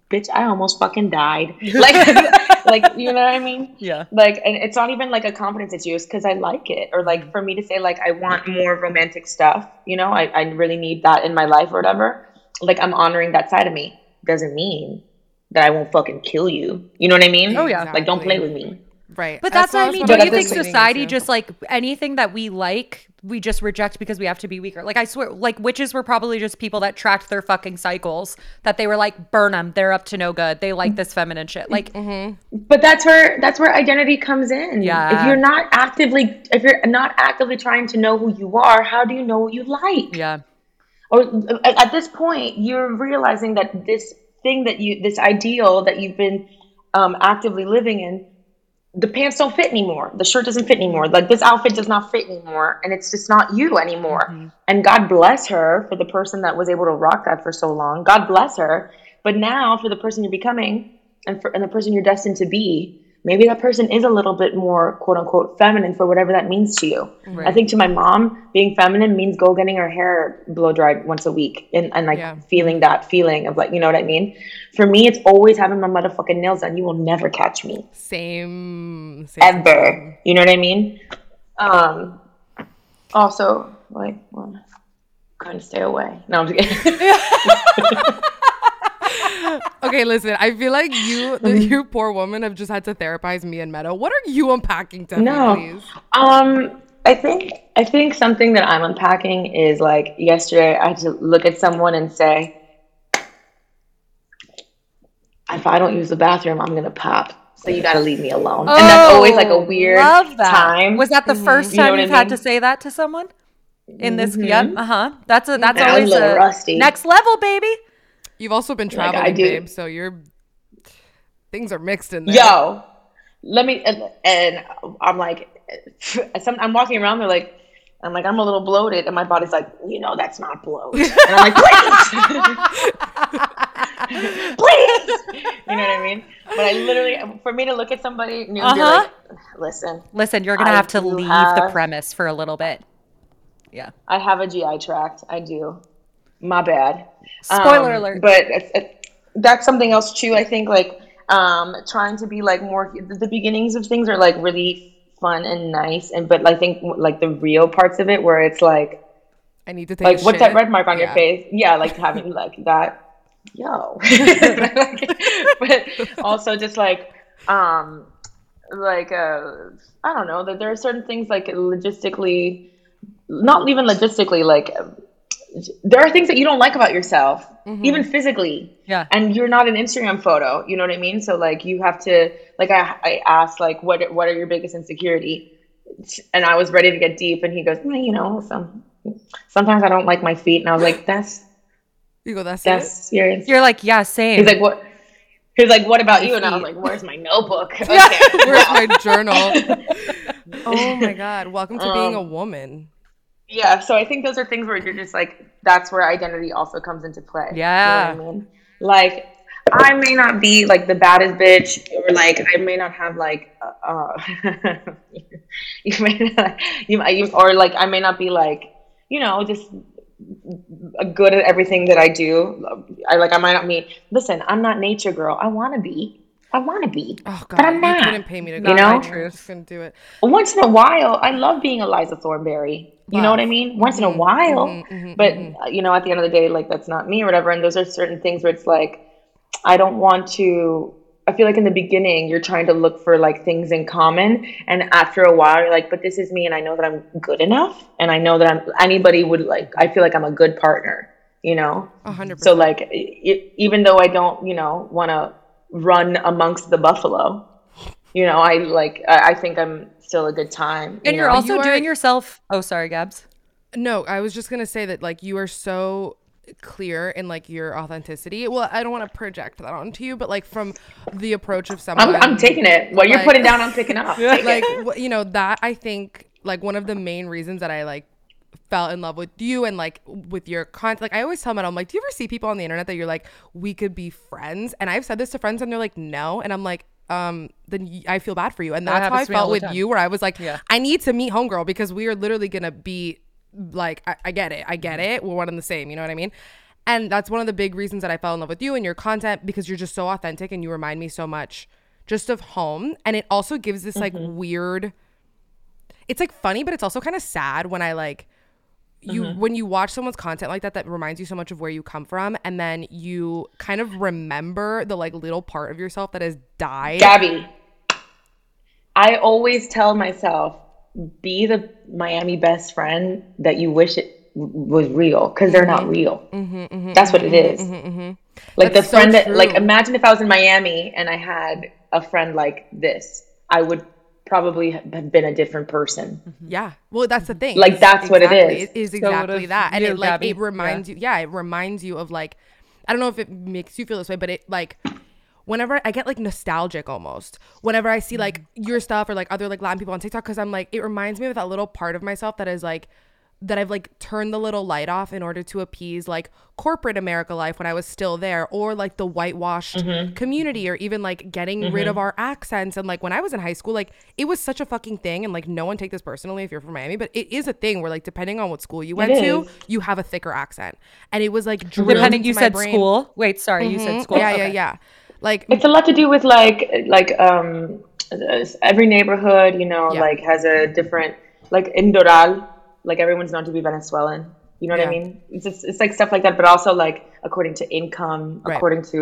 Bitch, I almost fucking died. Like, like you know what I mean? Yeah. Like, and it's not even like a confidence issue. It's because I like it, or like for me to say like I want more romantic stuff. You know, I I really need that in my life or whatever. Like I'm honoring that side of me. Doesn't mean that I won't fucking kill you. You know what I mean? Oh, yeah. Like don't play with me. Right. But that's what I mean. Don't you think society into. just like anything that we like, we just reject because we have to be weaker? Like I swear, like witches were probably just people that tracked their fucking cycles. That they were like, burn them. They're up to no good. They like this feminine shit. Like, But that's where that's where identity comes in. Yeah. If you're not actively if you're not actively trying to know who you are, how do you know what you like? yeah, or at at this point you're realizing that this thing that you this ideal that you've been um, actively living in the pants don't fit anymore. The shirt doesn't fit anymore. Like this outfit does not fit anymore and it's just not you anymore. Mm-hmm. And god bless her for the person that was able to rock that for so long. God bless her. But now for the person you're becoming and for and the person you're destined to be maybe that person is a little bit more quote unquote feminine for whatever that means to you. I think to my mom being feminine means go getting her hair blow dried once a week and, and like Yeah. feeling that feeling of like you know what i mean? For me it's always having my motherfucking nails done. You will never catch me. Same. same. Same. ever. You know what i mean? Um also like well, couldn't stay away. No i'm just kidding Okay, listen. I feel like you, the, you poor woman, have just had to therapize me and Meadow. What are you unpacking, Tiffany? No. Please? Um, I think I think something that I'm unpacking is like yesterday I had to look at someone and say, if I don't use the bathroom, I'm gonna pop. So you gotta leave me alone. and that's always like a Oh, weird time. Was that the first You know time what I you've had to say that to someone? In this, yeah, uh huh. That's a that's a always a rusty. next level, baby. You've also been traveling, do. babe. So you're things are mixed in there. Yo, let me and, and I'm like, some, I'm walking around. They're like, I'm like, I'm a little bloated, and my body's like, you know, that's not bloat. And I'm like, please, please. You know what I mean? But I literally, for me to look at somebody new Uh-huh. like, listen, Listen, you're gonna I have to leave the premise for a little bit. Yeah. I have a GI tract. I do. My bad. Spoiler Um, alert. But it's, that's something else too. I think like um, trying to be like more. The, the beginnings of things are like really fun and nice, and but I think like the real parts of it where it's like I need to take. like what's that red mark on your face? Yeah, like having like that. Yo. but also just like um like uh I don't know that there are certain things like logistically not even logistically like there are things that you don't like about yourself even physically Yeah. and you're not an instagram photo you know what i mean so like you have to like i, I asked like what what are your biggest insecurity and i was ready to get deep and he goes "Mm, you know some sometimes i don't like my feet and i was like that's You go. That's, that's ins-" You're like, yeah, same. he's like what He's like what about you and i was like where's my notebook okay. Where's my journal? oh my god! Welcome to being a Um, woman. Yeah, so I think those are things where you're just like, that's where identity also comes into play. Yeah. You know what I mean? Like, I may not be like the baddest bitch, or like I may not have like, uh, you may not, you, you, or like I may not be like, you know, just good at everything that I do. I like I might not mean. Listen, I'm not nature girl. I want to be. I want to be. Oh god! but I'm you not. couldn't pay me to go. You know? I just couldn't do it. once in a while, I love being Eliza Thornberry. You know what I mean? Once in a mm-hmm. while, mm-hmm. Mm-hmm. but uh, you know, at the end of the day, like that's not me or whatever. And those are certain things where it's like, I don't want to. I feel like in the beginning, you're trying to look for like things in common, and after a while, you're like, but this is me, and I know that I'm good enough, and I know that I'm anybody would like. I feel like I'm a good partner. You know, A hundred so like, e- even though I don't, you know, want to run amongst the buffalo, you know, I like, I, I think I'm still a good time. And you you're also You are- doing yourself. Oh, sorry, Gabs. No, I was just gonna say that like you are so clear in like your authenticity. Well, I don't want to project that onto you, but like from the approach of someone, I'm, I'm taking it. What you're putting down, I'm picking up. Take like wh- you know that I think like one of the main reasons that I like fell in love with you and like with your content. Like I always tell them, I'm like, do you ever see people on the internet that you're like, we could be friends? And I've said this to friends, and they're like, no, and I'm like. Um, then I feel bad for you, and That that's how I happens to me all felt with time. you. Where I was like, Yeah. I need to meet homegirl because we are literally gonna be like, I, I get it, I get it. We're one and the same. You know what I mean? And that's one of the big reasons that I fell in love with you and your content because you're just so authentic and you remind me so much just of home. And it also gives this like weird, it's like funny, but it's also kind of sad when I like, you mm-hmm. when you watch someone's content like that that reminds you so much of where you come from and then you kind of remember the like little part of yourself that has died. Gabby, I always tell myself, be the Miami best friend that you wish it was real because they're not mm-hmm. real. Mm-hmm, That's what it is. Like Mm-hmm, That's the so friend that, like, imagine if I was in Miami and I had a friend like this, I would probably have been a different person. Yeah. Well, that's the thing. Like, that's what it exactly- is. It is So exactly would've that. And it like Gabby. it reminds you yeah, it reminds you of like I don't know if it makes you feel this way, but it like whenever I get like nostalgic almost. Whenever I see like your stuff or like other like Latin people on TikTok cuz I'm like it reminds me of that little part of myself that is like that I've like turned the little light off in order to appease like corporate America life when I was still there or like the whitewashed mm-hmm. community or even like getting rid of mm-hmm. our accents. And like when I was in high school like it was such a fucking thing. And like no one take this personally if you're from Miami but it is a thing where like depending on what school you went to you have a thicker accent. And it was like Depending, you said brain. school. Wait, sorry, you said mm-hmm. school. yeah yeah yeah. Like It's a lot to do with like like um every neighborhood, you know, Yeah. like has a different like in Doral, like everyone's known to be Venezuelan. You know what I mean? It's just, it's like stuff like that, but also like according to income, Right. according to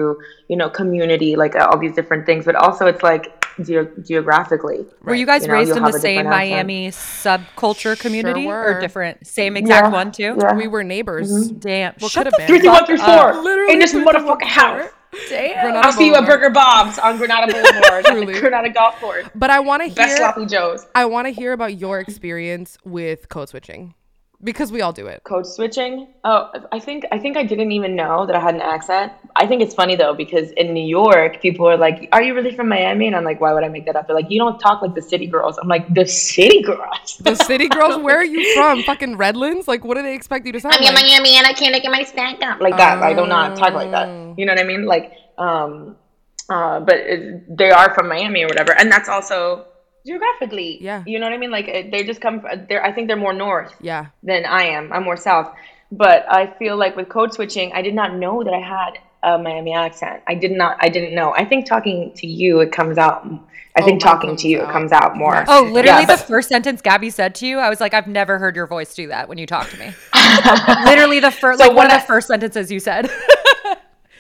you know community, like all these different things. But also it's like ge- geographically. Were you guys You know, raised in the same different accent. Miami subculture community were. or different? Same exact Yeah, one too? yeah. we were neighbors mm-hmm. Damn. well Shut could have the been Three, two, one, three, fuck four. Literally in this three, two, one, motherfucking house. Damn. Granada I'll see you at Burger Bob's on Granada Boulevard, Truly. Granada Golf Course. but I want to Best hear sloppy joes. I want to hear about your experience with code switching because we all do it. code switching. Oh, I think I think I didn't even know that I had an accent. I think it's funny though because in New York, people are like, "Are you really from Miami?" And I'm like, "Why would I make that up?" They're like, "You don't talk like the city girls." I'm like, "The city girls." The city girls, where are you from? Fucking Redlands? Like, what do they expect you to sound I'm in? Miami and I can't get my snack up like that. I do not talk like Oh. that. You know what I mean? Like, um, uh, but it, they are from Miami or whatever, and that's also geographically. Yeah. You know what I mean? Like, uh, they just come. They're. I think they're more north. Yeah. than I am. I'm more south. But I feel like with code switching, I did not know that I had a Miami accent. I did not. I didn't know. I think talking to you, it comes out. I oh, think talking to you, out. it comes out more. Oh, literally Yeah, the but- first sentence Gabby said to you, I was like, I've never heard your voice do that when you talk to me. literally the first, So like one when of the first sentences you said.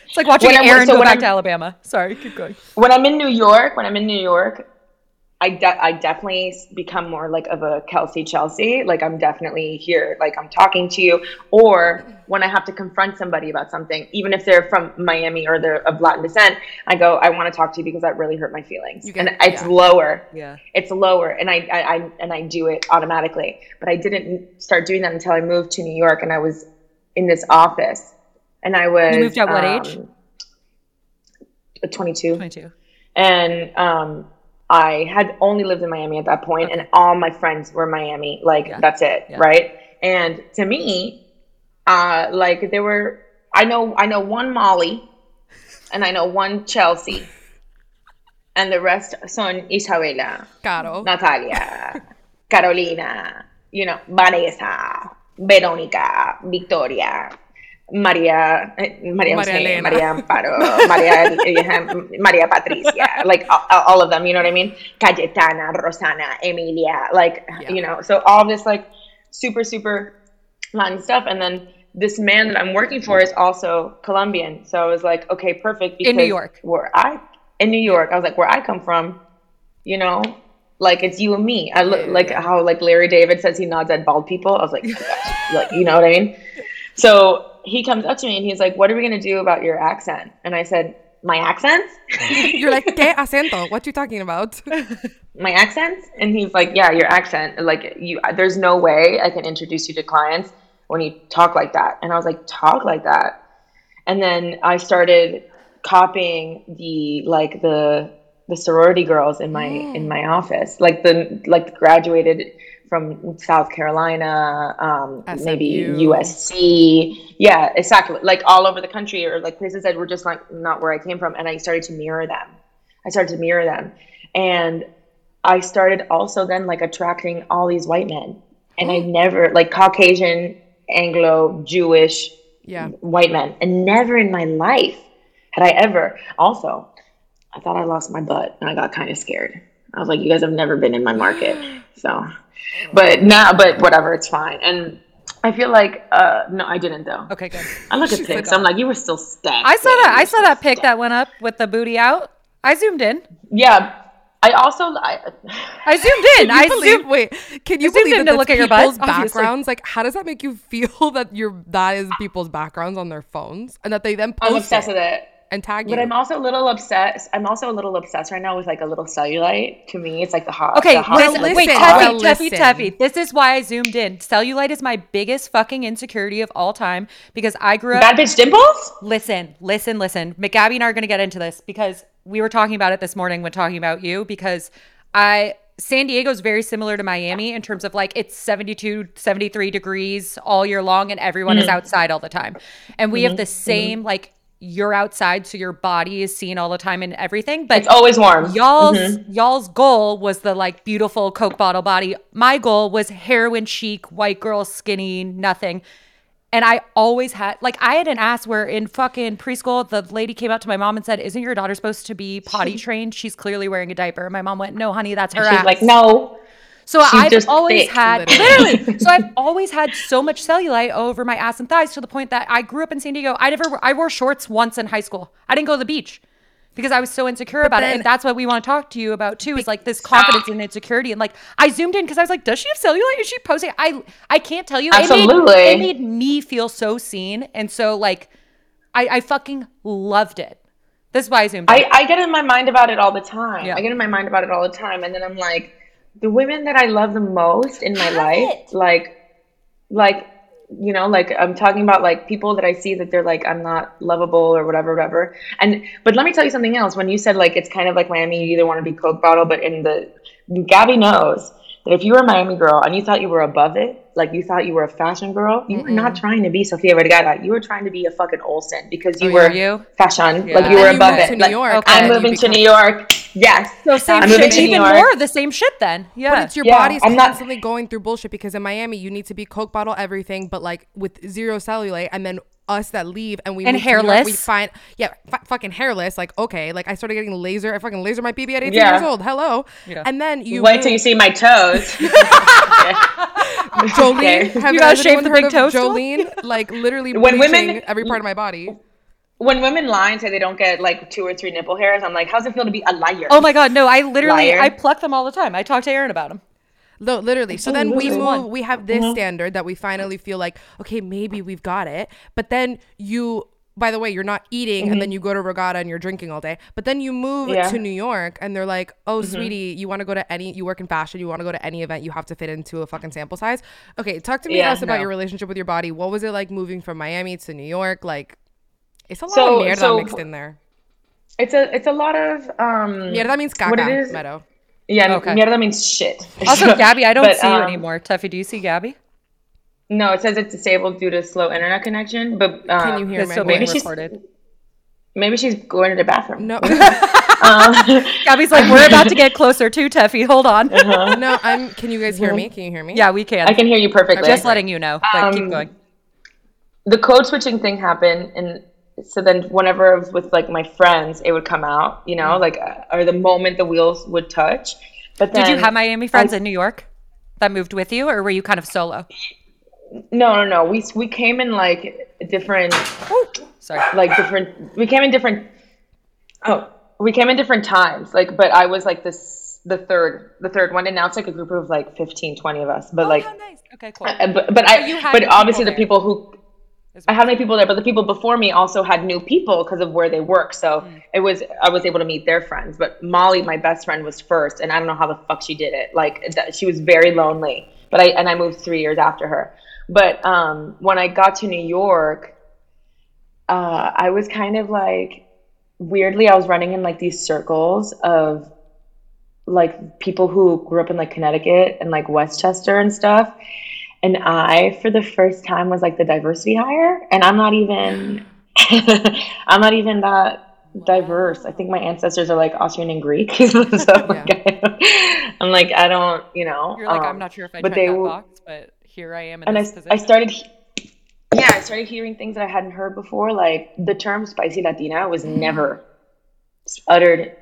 it's like watching When Aaron so go when back I'm- to Alabama. Sorry, keep going. when I'm in New York, when I'm in New York, I de- I definitely become more like of a Kelsey Chelsea. Like I'm definitely here, like I'm talking to you. Or when I have to confront somebody about something, even if they're from Miami or they're of Latin descent, I go, I want to talk to you because that really hurt my feelings. Get- and it's yeah. lower. Yeah. It's lower, and I, I, I and I do it automatically. But I didn't start doing that until I moved to New York, and I was in this office, and I was. You moved at what age? um, 22 22. and um, I had only lived in Miami at that point, and all my friends were Miami. Like Yeah. that's it, Yeah. right? And to me, uh, like there were, I know, I know one Molly, and I know one Chelsea, and the rest son Isabela, Caro. Natalia, Carolina, you know, Vanessa, Veronica, Victoria, Maria, eh, Maria, Maria Elena. Maria Amparo, Maria, Maria Patricia, like all, all of them, you know what I mean? Cayetana, Rosana, Emilia, like, Yeah. you know, so all this like super, super Latin stuff. And then this man that I'm working for is also Colombian. So I was like, okay, perfect. In New York. Where I, in New York, I was like, where I come from, you know, like it's you and me. I look like how like Larry David says he nods at bald people. I was like, like you know what I mean? So he comes up to me and he's like, "What are we gonna do about your accent?" And I said, my accent." You're like, ¿qué acento? What you talking about? my accent, and he's like, yeah, your accent. Like you, there's no way I can introduce you to clients when you talk like that. And I was like, talk like that. And then I started copying the like the the sorority girls in my in mm. my office, like the like graduated from South Carolina, um, maybe USC, yeah, exactly, like all over the country or like places that were just like not where I came from, and I started to mirror them. I started to mirror them, and I started also then like attracting all these white men, and I never like Caucasian, Anglo, Jewish, Yeah. white men, and never in my life had I ever. Also, I thought I lost my butt, and I got kind of scared. I was like, "You guys have never been in my market," so. But now, but whatever, it's fine. And I feel like, uh, no, I didn't though. Okay, good. I look at pics. I'm like, you were still stacked. I saw that. I saw that pic stacked." that went up with the booty out. I zoomed in. Yeah, I also, I, I zoomed in. I believe, zoomed. wait, can you I believe in that to look at your people's butt, backgrounds? Like, how does that make you feel that your that is people's backgrounds on their phones and that they then I'm post obsessed it with it. And tag you? But I'm also a little obsessed. I'm also a little obsessed right now with like a little cellulite. To me, it's like the hot. Okay, the hot listen, listen, wait, well, Tefi, Tefi, listen. Tefi. This is why I zoomed in. Cellulite is my biggest fucking insecurity of all time because I grew up. Bad bitch dimples. Listen, listen, listen. McGabby and I are going to get into this because we were talking about it this morning when talking about you because I San Diego is very similar to Miami in terms of like it's 72, 73 degrees all year long and everyone is mm. outside all the time. And we have mm-hmm. the mm-hmm. same like you're outside so your body is seen all the time and everything, but It's always warm. y'all's mm-hmm. y'all's goal was the like beautiful coke bottle body. My goal was heroin chic white girl skinny nothing. And i always had like i had an ass where in fucking preschool the lady came up to my mom and said isn't your daughter supposed to be potty trained? She's clearly wearing a diaper. My mom went no honey that's her She's ass. like, no. So I've just always thick, had literally. literally. so I've always had so much cellulite over my ass and thighs to the point that I grew up in San Diego. I never I wore shorts once in high school. I didn't go to the beach because I was so insecure about it. And that's what we want to talk to you about too is like this confidence and insecurity. And like I zoomed in because I was like, does she have cellulite? Is she posing? I I can't tell you. It made- Absolutely. It made, me feel so seen. And so like I, I fucking loved it. This is why I zoomed in. I, I get in my mind about it all the time. Yeah. I get in my mind about it all the time, and then I'm like, the women that I love the most in my life, like, like, you know, like I'm talking about like people that I see that they're like I'm not lovable or whatever, whatever. And but let me tell you something else. When you said like it's kind of like Miami, you either want to be Coke bottle, but in the Gabby knows that if you were a Miami girl and you thought you were above it, like you thought you were a fashion girl, you were not trying to be Sofia Vergara. You were trying to be a fucking Olsen because you Oh, were you? fashion, Yeah. like you were Then you above moved it. to New Like, York, Okay. I'm and you moving to New York. Yes. so same I'm shit. moving to Even York. more of the same shit then. Yeah. But it's your Yeah, body's I'm not- constantly going through bullshit because in Miami you need to be Coke bottle everything, but like with zero cellulite, and then us that leave and we And move to New York, we hairless. find yeah, f- fucking hairless. Like okay, like I started getting laser. I fucking laser my BB at 18 Yeah. years old. Hello, Yeah. and then you Wait till you see my toes. Jolene. Okay. Have You you gotta guys shave the heard big of toe? Jolene? Like literally When women- every part of my body. When women lie and say they don't get like two or three nipple hairs, I'm like, how's it feel to be a liar? Oh my god, no! I literally Liar. I pluck them all the time. I talk to Aaron about them. No, literally. So then we move. We have this standard that we finally feel like, okay, maybe we've got it. But then you, by the way, you're not eating, and mm-hmm. then you go to regatta and you're drinking all day. But then you move Yeah. to New York, and they're like, oh, mm-hmm. sweetie, you want to go to any? You work in fashion. You want to go to any event? You have to fit into a fucking sample size. Okay, talk to me Yeah, else about no. your relationship with your body. What was it like moving from Miami to New York? Like, it's a lot So- of mierda so- mixed in there. It's a it's a lot of um Mierda means what it caca, is- Meadow. Yeah, Okay. mierda means shit. Also, Gabby, I don't But, see you um, anymore. Tefi, do you see Gabby? No, it says it's disabled due to slow internet connection. But um, Can you hear me? still maybe she's- recorded. Maybe she's going to the bathroom. No, Gabby's like, we're about to get closer to Tefi. Hold on. no. I'm. Can you guys hear me? Can you hear me? yeah, we can. I can hear you perfectly. Just letting you know. But keep Um, going. the code switching thing happened and so then whenever I was with like my friends it would come out you know like uh, or the moment the wheels would touch but then Did you have Miami friends in New York that moved with you, or were you kind of solo? no no no we we came in like different Sorry. like different we came in different oh we came in different times like but i was like this the third the third one and now it's like a group of like 15 20 of us but like oh, nice. Okay, cool. uh, but, but i but obviously people the people who I had my people there, but the people before me also had new people because of where they work. So Mm. it was I was able to meet their friends. But Molly, my best friend, was first, and I don't know how the fuck she did it. Like that, she was very lonely. But I and I moved three years after her. But um, when I got to New York, uh, I was kind of like weirdly I was running in like these circles of like people who grew up in like Connecticut and like Westchester and stuff. And I, for the first time, was like the diversity hire. And I'm not even, I'm not even that diverse. I think my ancestors are like Austrian and Greek. so like, I'm like, I don't, you know. You're like, I'm um, not sure if I but they that will- box, but here I am in and I, position. I started yeah i started hearing things that i hadn't heard before like the term spicy latina was never uttered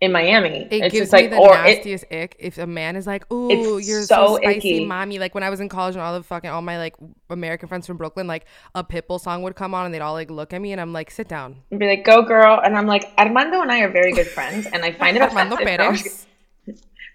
in miami It it's gives just like me the or it, nastiest ick if a man is like, "Ooh, you're so, so spicy, icky. mommy." Like when I was in college and all the fucking all my like American friends from Brooklyn, like a Pitbull song would come on and they'd all like look at me and I'm like, "Sit down." be like go girl and i'm like armando and i are very good friends and i find it Armando Perez.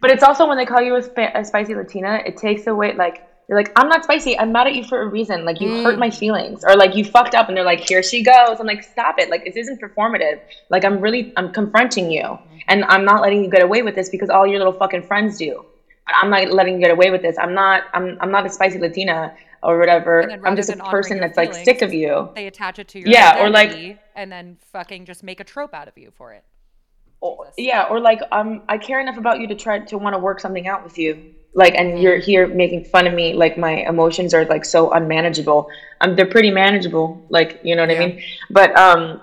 but it's also when they call you a, spa- a spicy latina it takes away like you're like i'm not spicy i'm mad at you for a reason like you Mm. hurt my feelings or like you fucked up and they're like here she goes i'm like stop it like this isn't performative like i'm really i'm confronting you and i'm not letting you get away with this because all your little fucking friends do. I'm not letting you get away with this. I'm not i'm, I'm not a spicy latina or whatever. I'm just a person that's like sick of you. they attach it to your Yeah, or, like- and then fucking just make a trope out of you for it. or, yeah or like um i care enough about you to try to want to work something out with you. Like and you're here making fun of me like my emotions are like so unmanageable. Um they're pretty manageable like you know what i mean? But um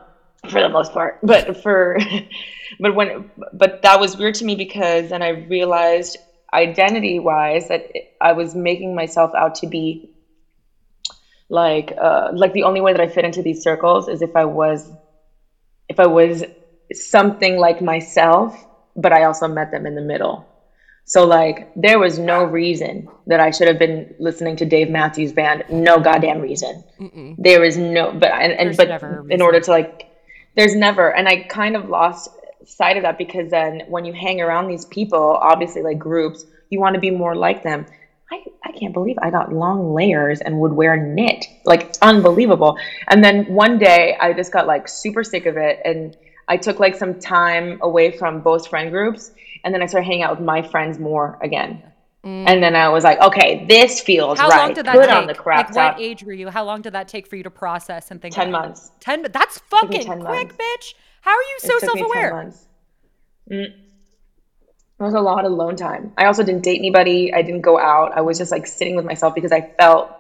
for the most part but for but when but that was weird to me because then i realized identity wise that i was making myself out to be like uh like the only way that i fit into these circles is if i was if I was something like myself, but I also met them in the middle. So like there was no reason that I should have been listening to Dave Matthews Band. No goddamn reason. There is no but and, and but in order to like there's never and I kind of lost sight of that because then when you hang around these people, obviously like groups, you want to be more like them. I, I can't believe I got long layers and would wear knit. Like unbelievable. And then one day I just got like super sick of it and I took like some time away from both friend groups and then I started hanging out with my friends more again. And then I was like, okay, this feels How right. long did that Put take? on the crap like, top. what age were you? How long did that take for you to process and think? 10 about it? months. Ten. That's fucking 10 quick, months. bitch. How are you so It took me 10 self-aware? months. Mm. It was a lot of alone time. I also didn't date anybody. I didn't go out. I was just like sitting with myself because I felt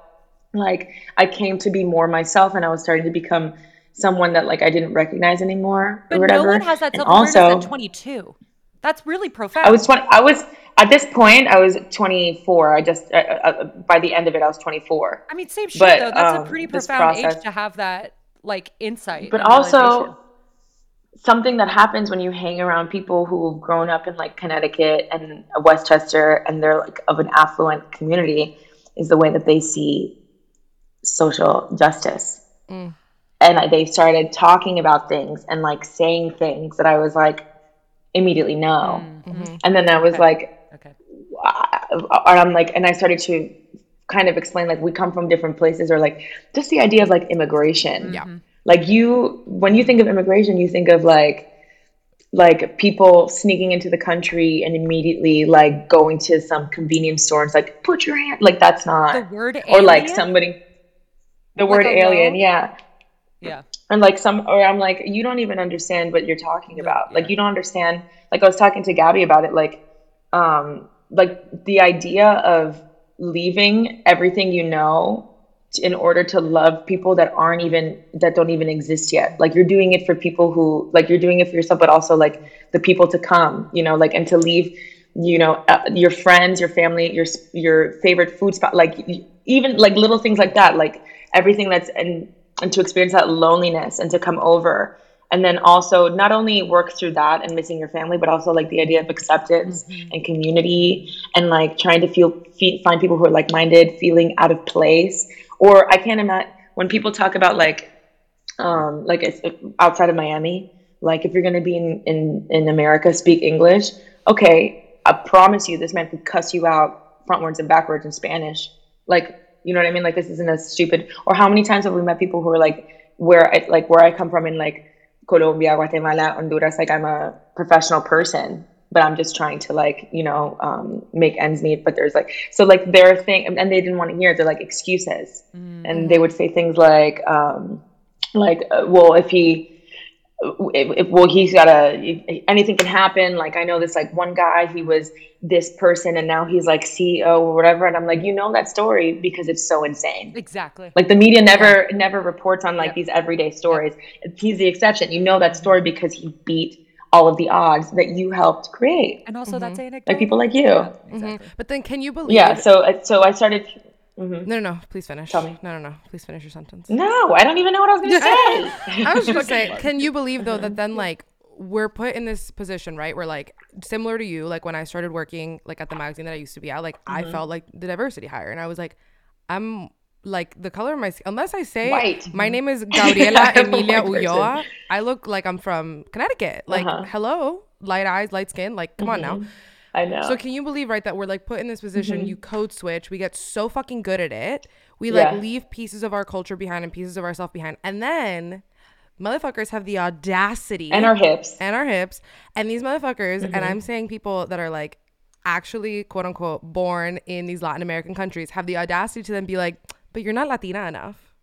like I came to be more myself and I was starting to become someone that like I didn't recognize anymore But or whatever. no one has that self-awareness at 22. That's really profound. I was 20 I was at this point I was 24. I just uh, uh, by the end of it I was 24. I mean, same shit but, though. That's a um, pretty this profound age to have that like insight. but also something that happens when you hang around people who've grown up in like Connecticut and Westchester and they're like of an affluent community is the way that they see social justice. Mm. And I- they started talking about things and like saying things that I was like immediately no. Mhm. And then I was Okay. like, I'm like, and I started to kind of explain like we come from different places or like just the idea of like immigration. Yeah. Like you, when you think of immigration, you think of like, like people sneaking into the country and immediately like going to some convenience store. And it's like put your hand like that's not The word or like somebody the Like word alien yeah. Yeah. and like some or i'm like you don't even understand what you're talking about. Like you don't understand like i was talking to gabby about it like um like the idea of leaving everything you know in order to love people that aren't even that don't even exist yet. Like you're doing it for people who like you're doing it for yourself but also like the people to come you know like and to leave you know uh, your friends your family your your favorite food spot like even like little things like that like everything that's and and to experience that loneliness and to come over and then also not only work through that and missing your family but also like the idea of acceptance and community and like trying to feel fe- find people who are like-minded feeling out of place or i can't imagine when people talk about like um like it's outside of miami like if you're going to be in, in in america speak english okay i promise you this man could cuss you out frontwards and backwards in spanish like you know what I mean? Like this isn't a stupid. Or how many times have we met people who are like, where I, like where I come from in like Colombia, Guatemala, Honduras, like I'm a professional person, but I'm just trying to like, you know, um, make ends meet. But there's like, so like their thing, and they didn't want to hear. They're like excuses, and they would say things like, um, like, uh, well, if he if, if, well he's got a anything can happen like i know this like one guy he was this person and now he's like ceo or whatever and i'm like you know that story because it's so insane Exactly. like the media never never reports on like Yep. these everyday stories he's the exception you know that story because he beat all of the odds that you helped create and also that's anecdotal. like people like you Yeah, exactly. But then can you believe? yeah so uh, so i started mhm. No, no, no. Please finish. Tell me. No, no, no. Please finish your sentence. no i don't even know what i was gonna say I was just gonna say, can you believe though that then like we're put in this position, right? Where like similar to you, like when I started working like at the magazine that I used to be at, like I felt like the diversity hire, and I was like, I'm like the color of my skin. Unless I say White. my name is Gabriela Emilia. Ulloa, I look like I'm from Connecticut. Like, Uh-huh. hello, light eyes, light skin. Like, come on now. I know So can you believe right that we're like put in this position? You code switch. We get so fucking good at it. We like leave pieces of our culture behind and pieces of ourselves behind, and then motherfuckers have the audacity and our hips and our hips, and these motherfuckers, and I'm saying people that are like actually quote unquote born in these Latin American countries have the audacity to then be like, but you're not Latina enough.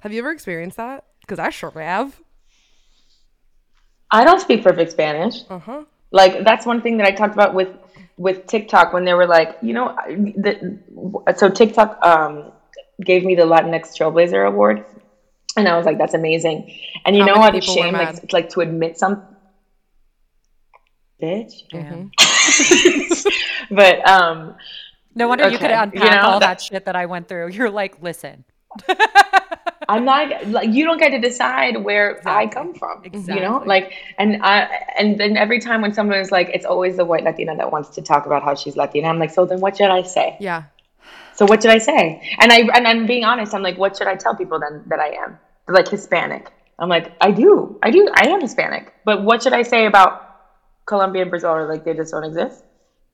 Have you ever experienced that? Because I sure have. i don't speak perfect spanish Uh huh. Like that's one thing that I talked about with with TikTok when they were like, you know, the, so TikTok um, gave me the Latinx Trailblazer Award, and I was like, that's amazing. And you How know what? It's shame, like, it's like to admit some, bitch. Damn. But um, No wonder you could Okay, unpack you know, all that- that shit that I went through. You're like, listen, I'm not like you don't get to decide where I come from. You know, like and I and then every time when someone is like, it's always the white Latina that wants to talk about how she's Latina. I'm like, so then what should I say? Yeah. So what should I say? And I and I'm being honest. I'm like, what should I tell people then that I am? They're like Hispanic. I'm like, I do, I do, I am Hispanic. But what should I say about Colombia and Brazil? Or like they just don't exist?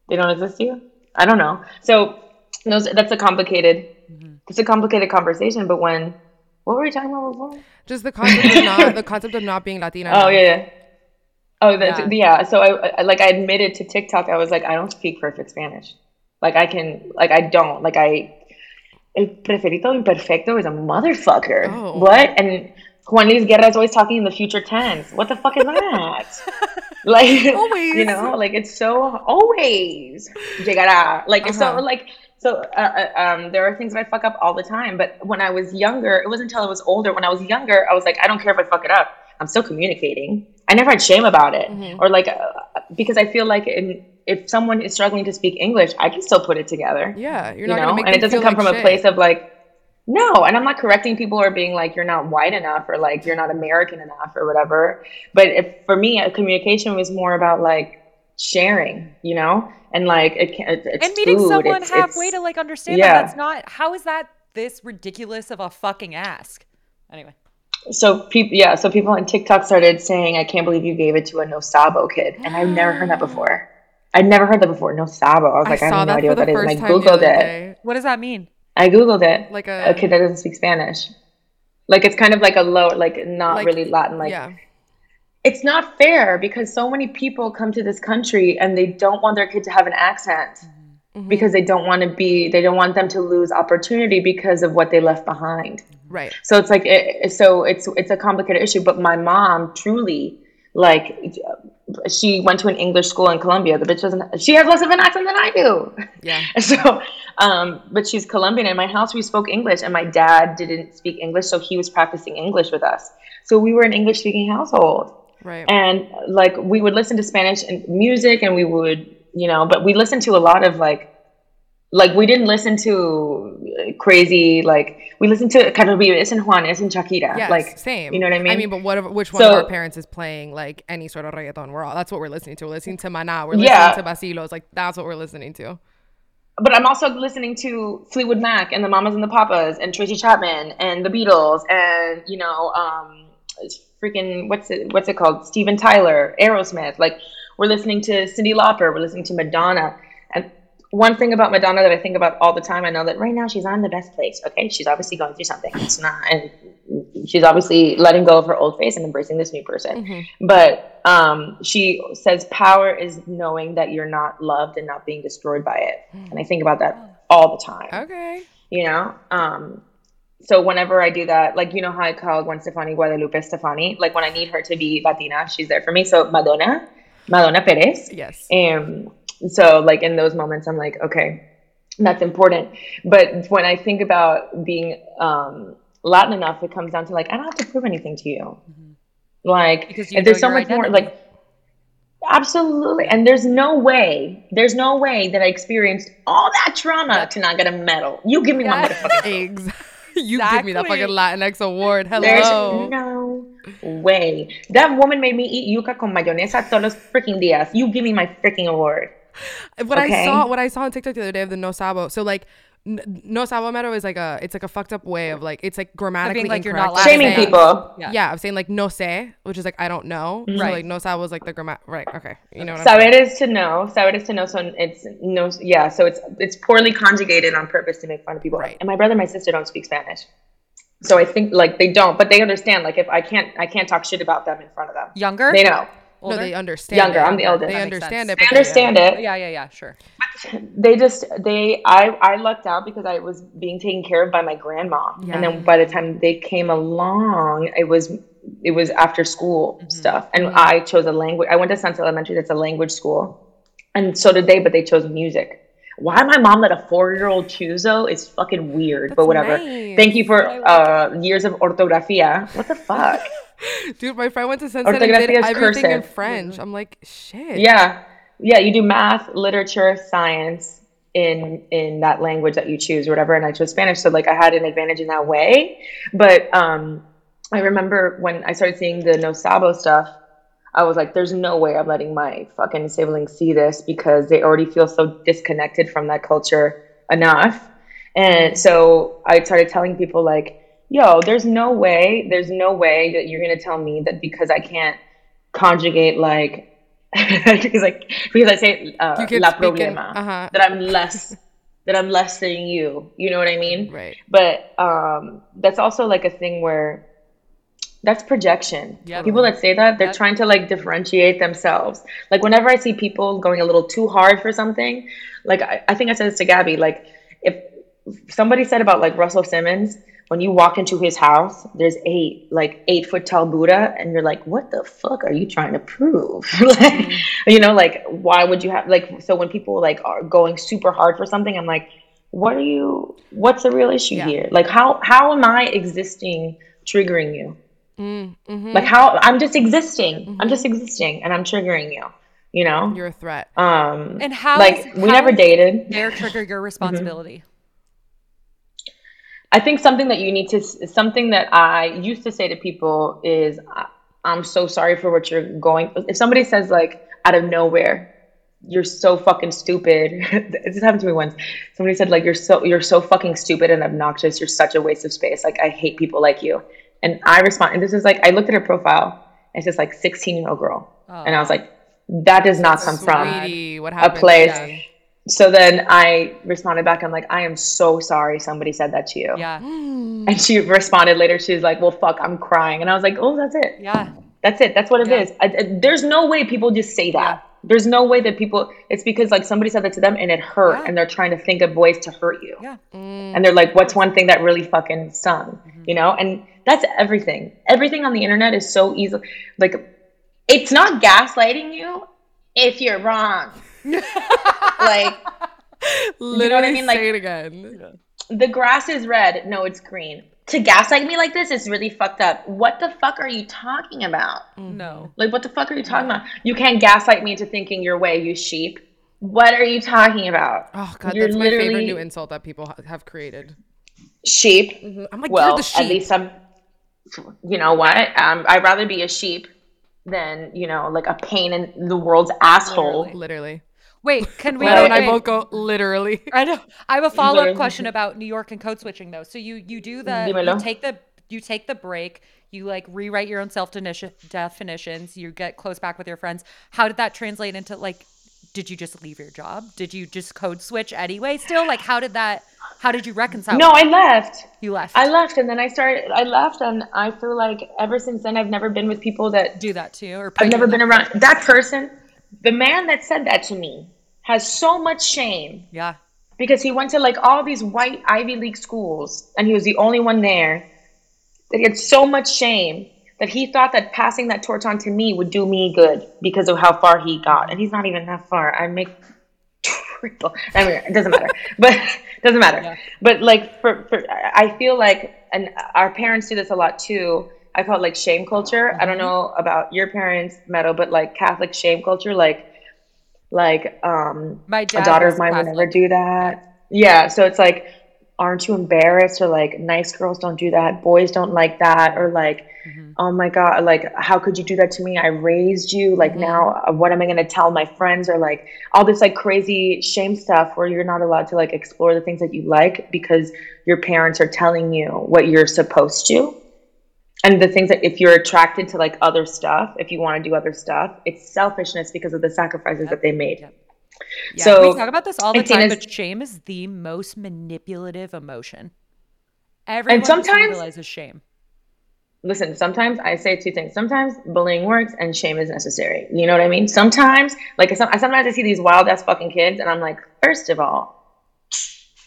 They don't exist to you? I don't know. So those, that's a complicated, mm-hmm. it's a complicated conversation. But when, what were we talking about before? Just the concept of not the concept of not being Latina. Oh yeah, yeah. Oh, that's, Yeah. yeah. So I, I like I admitted to TikTok. I was like, I don't speak perfect Spanish. Like I can, like I don't, like I. El pretérito imperfecto is a motherfucker. Oh. What? And Juan Luis Guerra is always talking in the future tense. What the fuck is that? like Always. you know, like it's so always llegará. Like it's so Uh-huh. like so. Uh, uh, um, there are things that I fuck up all the time. But when I was younger, it wasn't until I was older. When I was younger, I was like, I don't care if I fuck it up. I'm still communicating. I never had shame about it, Mm-hmm. or like uh, because I feel like in, if someone is struggling to speak English, I can still put it together Yeah, you're you not know and it doesn't come like from a place of like no and i'm not correcting people or being like you're not white enough or like you're not american enough or whatever but if for me communication was more about like sharing you know? And like it, it's and meeting food, someone it's- halfway it's- to like understand yeah. that that's not how is that this ridiculous of a fucking ask? Anyway. So people yeah so people on tiktok started saying i can't believe you gave it to a no sabo kid. And i've never heard that before. I'd never heard that before. No sabo i was like i, saw have no idea what that is. And i first time the googled it. what does that mean? I googled it. Like a a, kid that doesn't speak spanish. Like it's kind of like a low like not like- really latin like yeah, it's not fair because so many people come to this country and they don't want their kid to have an accent Mm-hmm. because they don't want to be they don't want them to lose opportunity because of what they left behind. Right. so it's like it, so it's it's a complicated issue but my mom truly like she went to an english school in colombia the bitch doesn't she has less of an accent than i do. Yeah, so um but she's colombian. In my house we spoke english and my dad didn't speak english so he was practicing english with us. So we were an english speaking household right. and like we would listen to spanish and music and we would you know but we listened to a lot of like like we didn't listen to crazy like we listened to Carlos Vives and Juanes and Shakira Yes, like same. you know what I mean I mean, but what? Which one of our parents is playing like any sort of reggaeton? We're all that's what we're listening to. We're listening to Maná. We're listening Yeah. to Bacilos. Like that's what we're listening to. but I'm also listening to Fleetwood Mac and the Mamas and the Papas and Tracy Chapman and the Beatles and you know um freaking what's it what's it called Steven Tyler Aerosmith like we're listening to Cyndi Lauper we're listening to Madonna and one thing about Madonna that I think about all the time, I know that right now she's not in the best place. Okay, she's obviously going through something. It's not, and she's obviously letting go of her old face and embracing this new person. But um, she says power is knowing that you're not loved and not being destroyed by it. And I think about that all the time. Okay. You know. Um, so whenever I do that, like you know how I call Gwen Stefani Guadalupe Stefani, like when I need her to be Latina, she's there for me. So Madonna, Madonna Perez. Yes. And so, like, in those moments, I'm like, okay, that's important. But when I think about being um, Latin enough, it comes down to like, I don't have to prove anything to you. Like, Because you there's so much more, like, absolutely. And there's no way, there's no way that I experienced all that trauma to not get a medal. You give me my motherfucking Exactly. You give me that fucking Latinx award. Hello. There's no way. That woman made me eat yuca con mayonesa todos los freaking días. You give me my freaking award. what I saw what I saw on TikTok the other day of the no sabo. So like n- no sabo mero is like a it's like a fucked up way of like it's like grammatically like you're not of Shaming saying- people. Yeah. Yeah. of saying like no sé, which is like I don't know. So Right. like no sabo is like the grammar. Right. Okay. You know what I'm Saber is to know. Saber is to know. So it's no. Yeah. So it's it's poorly conjugated on purpose to make fun of people. Right. And my brother and my sister don't speak Spanish, so I think like they don't, but they understand. Like if I can't, I can't talk shit about them in front of them. Younger? They know. No, they understand. Younger, it. I'm the eldest. They That understand sense. it. They but they- understand it. Yeah, yeah, yeah, sure. They just they I I lucked out because I was being taken care of by my grandma, Yeah. and then by the time they came along, it was it was after school stuff, and I chose a language. I went to Sunset Elementary. That's a language school, and so did they, but they chose music. Why my mom let a four year old choose though is fucking weird, but whatever. nice. Thank you for uh, years of ortografía. What the fuck? Dude, my friend went to Sunset and did Ortografía is everything in. French. I'm like, shit. yeah, yeah. You do math, literature, science in in that language that you choose, or whatever. And I chose Spanish, so like I had an advantage in that way. But um, I remember when I started seeing the No Sabo stuff. I was like, there's no way I'm letting my fucking siblings see this because they already feel so disconnected from that culture enough. And so I started telling people, like, yo, there's no way, there's no way that you're going to tell me that because I can't conjugate, like, because, like, because I say uh, la speak in- problema, uh-huh. that I'm less. That I'm less than you, you know what I mean? Right. But um, that's also like a thing where that's projection. Yeah. People that say that, they're trying to like differentiate themselves. Like whenever I see people going a little too hard for something, like I, I think I said this to Gabby, like if somebody said about like Russell Simmons, when you walk into his house, there's eight like eight foot tall Buddha, and you're like, what the fuck are you trying to prove? like, you know, like why would you have like so when people like are going super hard for something, I'm like, what are you? What's the real issue Yeah. here? Like how how am I existing triggering you? Mm-hmm. Like how I'm just existing. I'm just existing, and I'm triggering you. You know. You're a threat. Um, And how like is- we how never dated. Their trigger your responsibility. I think something that you need to, something that I used to say to people is, I'm so sorry for what you're going. If somebody says like out of nowhere, you're so fucking stupid. this happened to me once. Somebody said like you're so you're so fucking stupid and obnoxious. You're such a waste of space. Like I hate people like you. And I respond. And this is like I looked at her profile. And it's just like 16 year old girl, oh. and I was like, that does not come from Sweetie, what a place. Yeah. So then I responded back. I'm like, I am so sorry somebody said that to you. Yeah. And she responded later. She was like, "Well, fuck, I'm crying." And I was like, "Oh, that's it. Yeah. That's it. That's what it Yeah. is." I, I- there's no way people just say that. There's no way that people. It's because like somebody said that to them and it hurt, Yeah. and they're trying to think of ways to hurt you. Yeah. Mm. And they're like, "What's one thing that really fucking stung?" Mm-hmm. You know, and that's everything. Everything on the internet is so easy. Like, it's not gaslighting you if you're wrong. Like Literally i mean? Like- say it again. the grass is red. No, it's green. To gaslight me like this is really fucked up. What the fuck are you talking about? No. Like, what the fuck are you talking about? You can't gaslight me into thinking your way, you sheep. What are you talking about? Oh god, You're that's my favorite new insult that people have created. Sheep. I'm like, Well, you're the sheep. at least I'm. You know what? Um, I'd rather be a sheep than you know, like a pain in the world's asshole. Literally. Wait, can we? Leno and I wait. both go literally. I know. I have a follow up question about New York and code switching though. So you you do the you take the you take the break. You like rewrite your own self definitions. You get close back with your friends. How did that translate into like? did you just leave your job? Did you just code switch anyway? Still, like, how did that? How did you reconcile? No, I left. you left. I left, and then I started. I left, and I feel like ever since then, I've never been with people that do that too, or I've never been around. That person, the man that said that to me, has so much shame Yeah, because he went to like all these white Ivy League schools, and he was the only one there. That he had so much shame that he thought that passing that torch on to me would do me good because of how far he got, and he's not even that far. I make triple. I mean, it doesn't matter, but it doesn't matter. Yeah. But like for, for, I feel like, and our parents do this a lot too. I call it like shame culture. I Mm-hmm. don't know about your parents, Meadow, but like Catholic shame culture, like, like um, My a daughter of mine would never do that. Yeah, so it's like, aren't you embarrassed? Or like, nice girls don't do that. Boys don't like that. Or like, Mm-hmm. oh my god, like, how could you do that to me? I raised you. Like Mm-hmm. now, uh, what am I gonna tell my friends? Or like all this like crazy shame stuff where you're not allowed to like explore the things that you like because your parents are telling you what you're supposed to. And the things that if you're attracted to like other stuff, if you want to do other stuff, it's selfishness because of the sacrifices that they made. Yep. So we talk about this all the and time, but shame is the most manipulative emotion. Everyone sometimes- utilizes shame. listen, sometimes I say two things. Sometimes bullying works and shame is necessary. You know what I mean? Sometimes, like, some, sometimes I see these wild ass fucking kids and I'm like, first of all,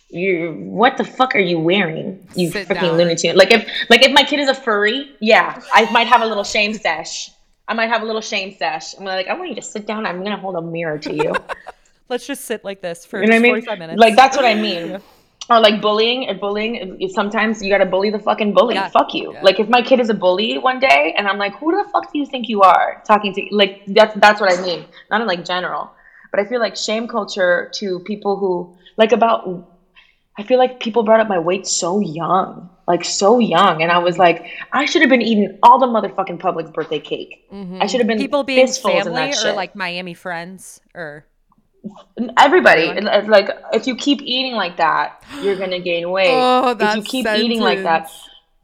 you, what the fuck are you wearing? You Sit freaking. Looney Like, if, like, if my kid is a furry, yeah, I might have a little shame sesh. I might have a little shame sesh. I'm like, I want you to sit down. I'm gonna hold a mirror to you. Let's just sit like this for You know I mean? 45 minutes. Like that's what I mean. Or like bullying, or bullying. Sometimes you gotta bully the fucking bully. Yeah. Fuck you. Like if my kid is a bully one day, and I'm like, who the fuck do you think you are talking to? Like that's that's what I mean. Not in like general, but I feel like shame culture to people who like about. I feel like people brought up my weight so young, like so young, and I was like, I should have been eating all the motherfucking Publix birthday cake. I mm-hmm. should have been people being family or shit. like Miami friends or Everybody, it's like if you keep eating like that, you're gonna gain weight. Oh, if you keep eating like that,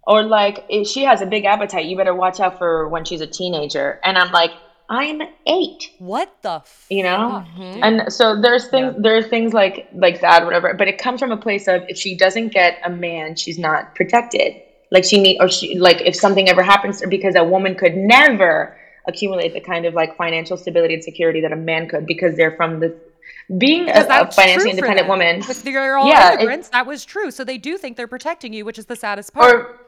or like if she has a big appetite, you better watch out for when she's a teenager. And I'm like, I'm eight, what the f- you know. Mm-hmm. And so there's things, there's things like like that, whatever. But it comes from a place of if she doesn't get a man, she's not protected. Like she need, or she like if something ever happens to her, because a woman could never accumulate the kind of like financial stability and security that a man could because they're from the being a, a financially independent them. woman If they're all Yeah, it- immigrants, that was true. So they do think they're protecting you, which is the saddest part. or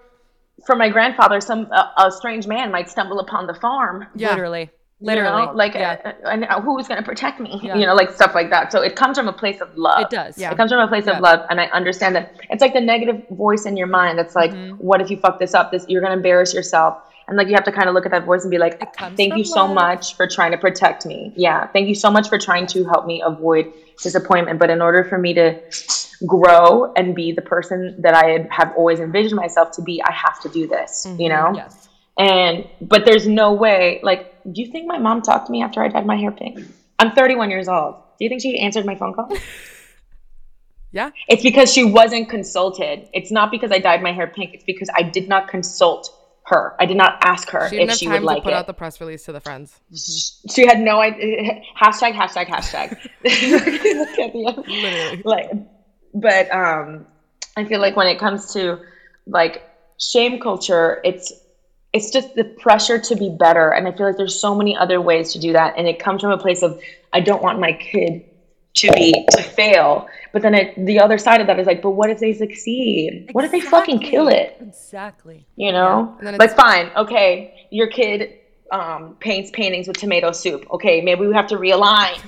for my grandfather some a, a strange man might stumble upon the farm Yeah. Literally. You Literally. know, like yeah. uh, and uh, who is going to protect me Yeah. you know like stuff like that so it comes from a place of love it does. Yeah. it comes from a place Yeah. of love and i understand that it's like the negative voice in your mind that's like Mm-hmm. what if you fuck this up this you're going to embarrass yourself and like you have to kind of look at that voice and be like thank you so love. much for trying to protect me yeah thank you so much for trying to help me avoid disappointment but in order for me to grow and be the person that i have always envisioned myself to be i have to do this you know Yes. And but there's no way like do you think my mom talked to me after i dyed my hair pink? I'm 31 years old. Do you think she answered my phone call? Yeah. it's because she wasn't consulted. It's not because i dyed my hair pink. It's because i did not consult her. I did not ask her She didn't if she time would to like put it. out the press release to the friends. she had no idea hashtag hashtag hashtag. Look at the- Literally. like but um i feel like when it comes to like shame culture it's it's just the pressure to be better and i feel like there's so many other ways to do that and it comes from a place of i don't want my kid to be to fail. But then it, the other side of that is like but what if they succeed? What if they fucking kill it? Exactly. you know? And then like it's- fine. Okay. Your kid um, paints paintings with tomato soup. Okay maybe we have to realign.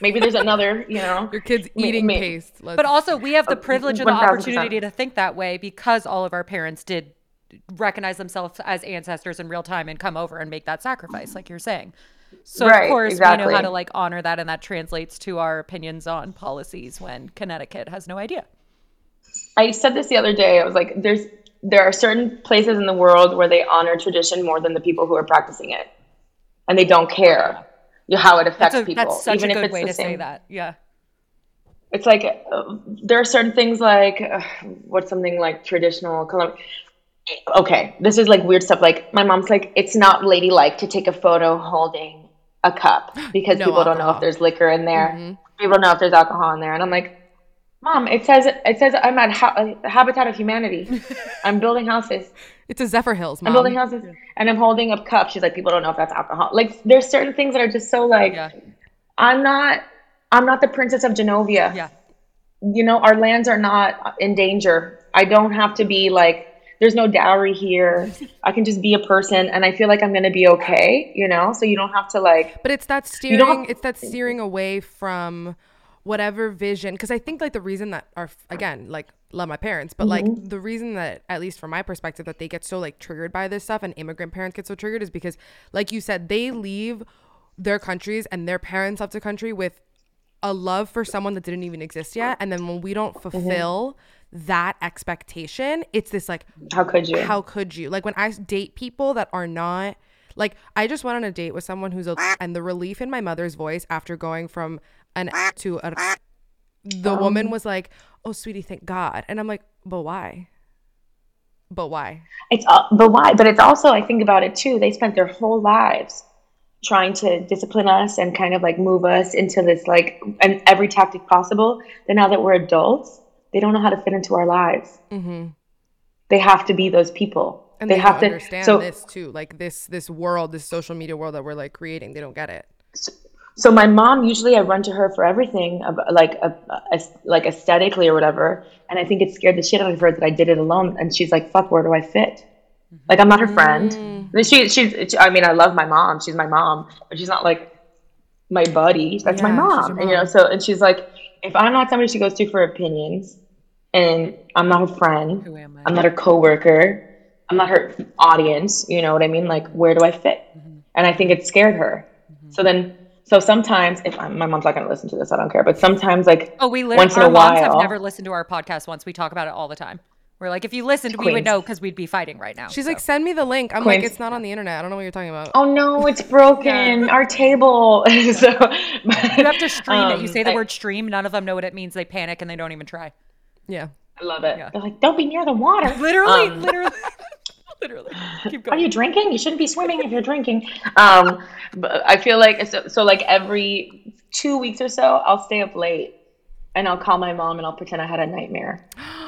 Maybe there's another you know? Your kid's eating ma- paste. Let's, But also, we have the privilege and the 1000%. opportunity to think that way because all of our parents did recognize themselves as ancestors in real time and come over and make that sacrifice, like you're saying. So Right, of course we know how to like honor that, and that translates to our opinions on policies when Connecticut has no idea. I said this the other day. I was like, there's there are certain places in the world where they honor tradition more than the people who are practicing it, and they don't care how it affects That's, a, people. that's such even a if good it's way the to say that. Yeah. It's like uh, there are certain things like uh, what's something like traditional Colombian. Okay, this is like weird stuff. Like my mom's like, it's not ladylike to take a photo holding a cup because No people don't know if there's liquor in there. Mm-hmm. People don't know if there's alcohol in there, and I'm like, Mom, it says it says I'm at ha- uh, Habitat of Humanity. I'm building houses. It's a Zephyrhills, I'm building houses, and I'm holding a cup. She's like, people don't know if that's alcohol. Like, there's certain things that are just so like, Yeah. I'm not, I'm not the princess of Genovia. Yeah. You know, our lands are not in danger. I don't have to be like, there's no dowry here. I can just be a person, and I feel like I'm gonna be okay. You know, so you don't have to like. But it's that steering. have- It's that steering away from whatever vision. Because I think like the reason that our again like love my parents, but like Mm-hmm. the reason that at least from my perspective that they get so like triggered by this stuff and immigrant parents get so triggered is because like you said they leave their countries and their parents left the country with a love for someone that didn't even exist yet, and then when we don't Mm-hmm. That expectation, it's this like How could you? how could you like when I date people that are not like i just went on a date with someone who's a and the relief in my mother's voice after going from an to a the woman was like oh sweetie thank god and i'm like but why but why It's uh, but why? But it's also I think about it too. They spent their whole lives trying to discipline us and kind of like move us into this like and every tactic possible. Then now that we're adults, they don't know how to fit into our lives. Mm-hmm. They have to be those people. and they, they, have to. understand So this too like this this world this social media world that we're like creating they don't get it so my mom usually I run to her for everything like a, a, like aesthetically or whatever, and I think it scared the shit out of her that I did it alone. And she's like, "Fuck, where do I fit?" Like I'm not her friend. She she's I mean I love my mom. She's my mom, but she's not like my buddy. That's my Yeah, she's mom. your And, you know, so and she's like, if I'm not somebody she goes to for opinions, and I'm not her friend, Who am I? I'm not her coworker, I'm not her audience. You know what I mean? Like, where do I fit? Mm-hmm. And I think it scared her. So then, so sometimes, if I'm, my mom's not going to listen to this, I don't care. But sometimes, like, Oh, we literally, once in our a moms have never listened to our podcast once. We talk about it all the time. We're like, if you listened, we would know because we'd be fighting right now. she's so. like send me the link i'm like it's not on the internet i don't know what you're talking about oh no, it's broken. Our table. so you have to stream it. You um, say the I- word stream. None of them know what it means. They panic and they don't even try. yeah I love it. They're like, don't be near the water. Literally, Um, literally, literally. Keep Are you drinking? You shouldn't be swimming if you're drinking. Um, but I feel like so, so like every two weeks or so, I'll stay up late and I'll call my mom and I'll pretend I had a nightmare.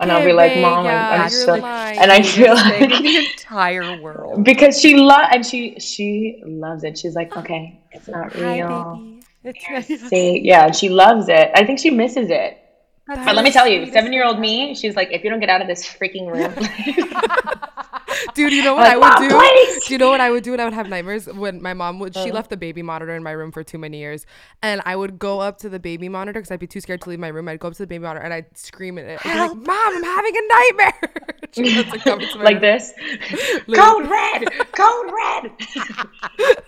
And I'll be like, "Mom, I'm, I'm so," and I feel like the entire world. because she love and she she loves it. She's like, okay, it's not real. It's See, yeah, she loves it. I think she misses it. That's But let me tell you, seven year old me, she's like, if you don't get out of this freaking room, Dude, you know what I would "Mom, do? please!" Do you know what I would do when I would have nightmares? When my mom would, Uh-huh. she left the baby monitor in my room for too many years, and I would go up to the baby monitor because I'd be too scared to leave my room. I'd go up to the baby monitor and I'd scream at it, I'd like, "Mom, I'm having a nightmare!" She would have to come into my like this. Code red, code red.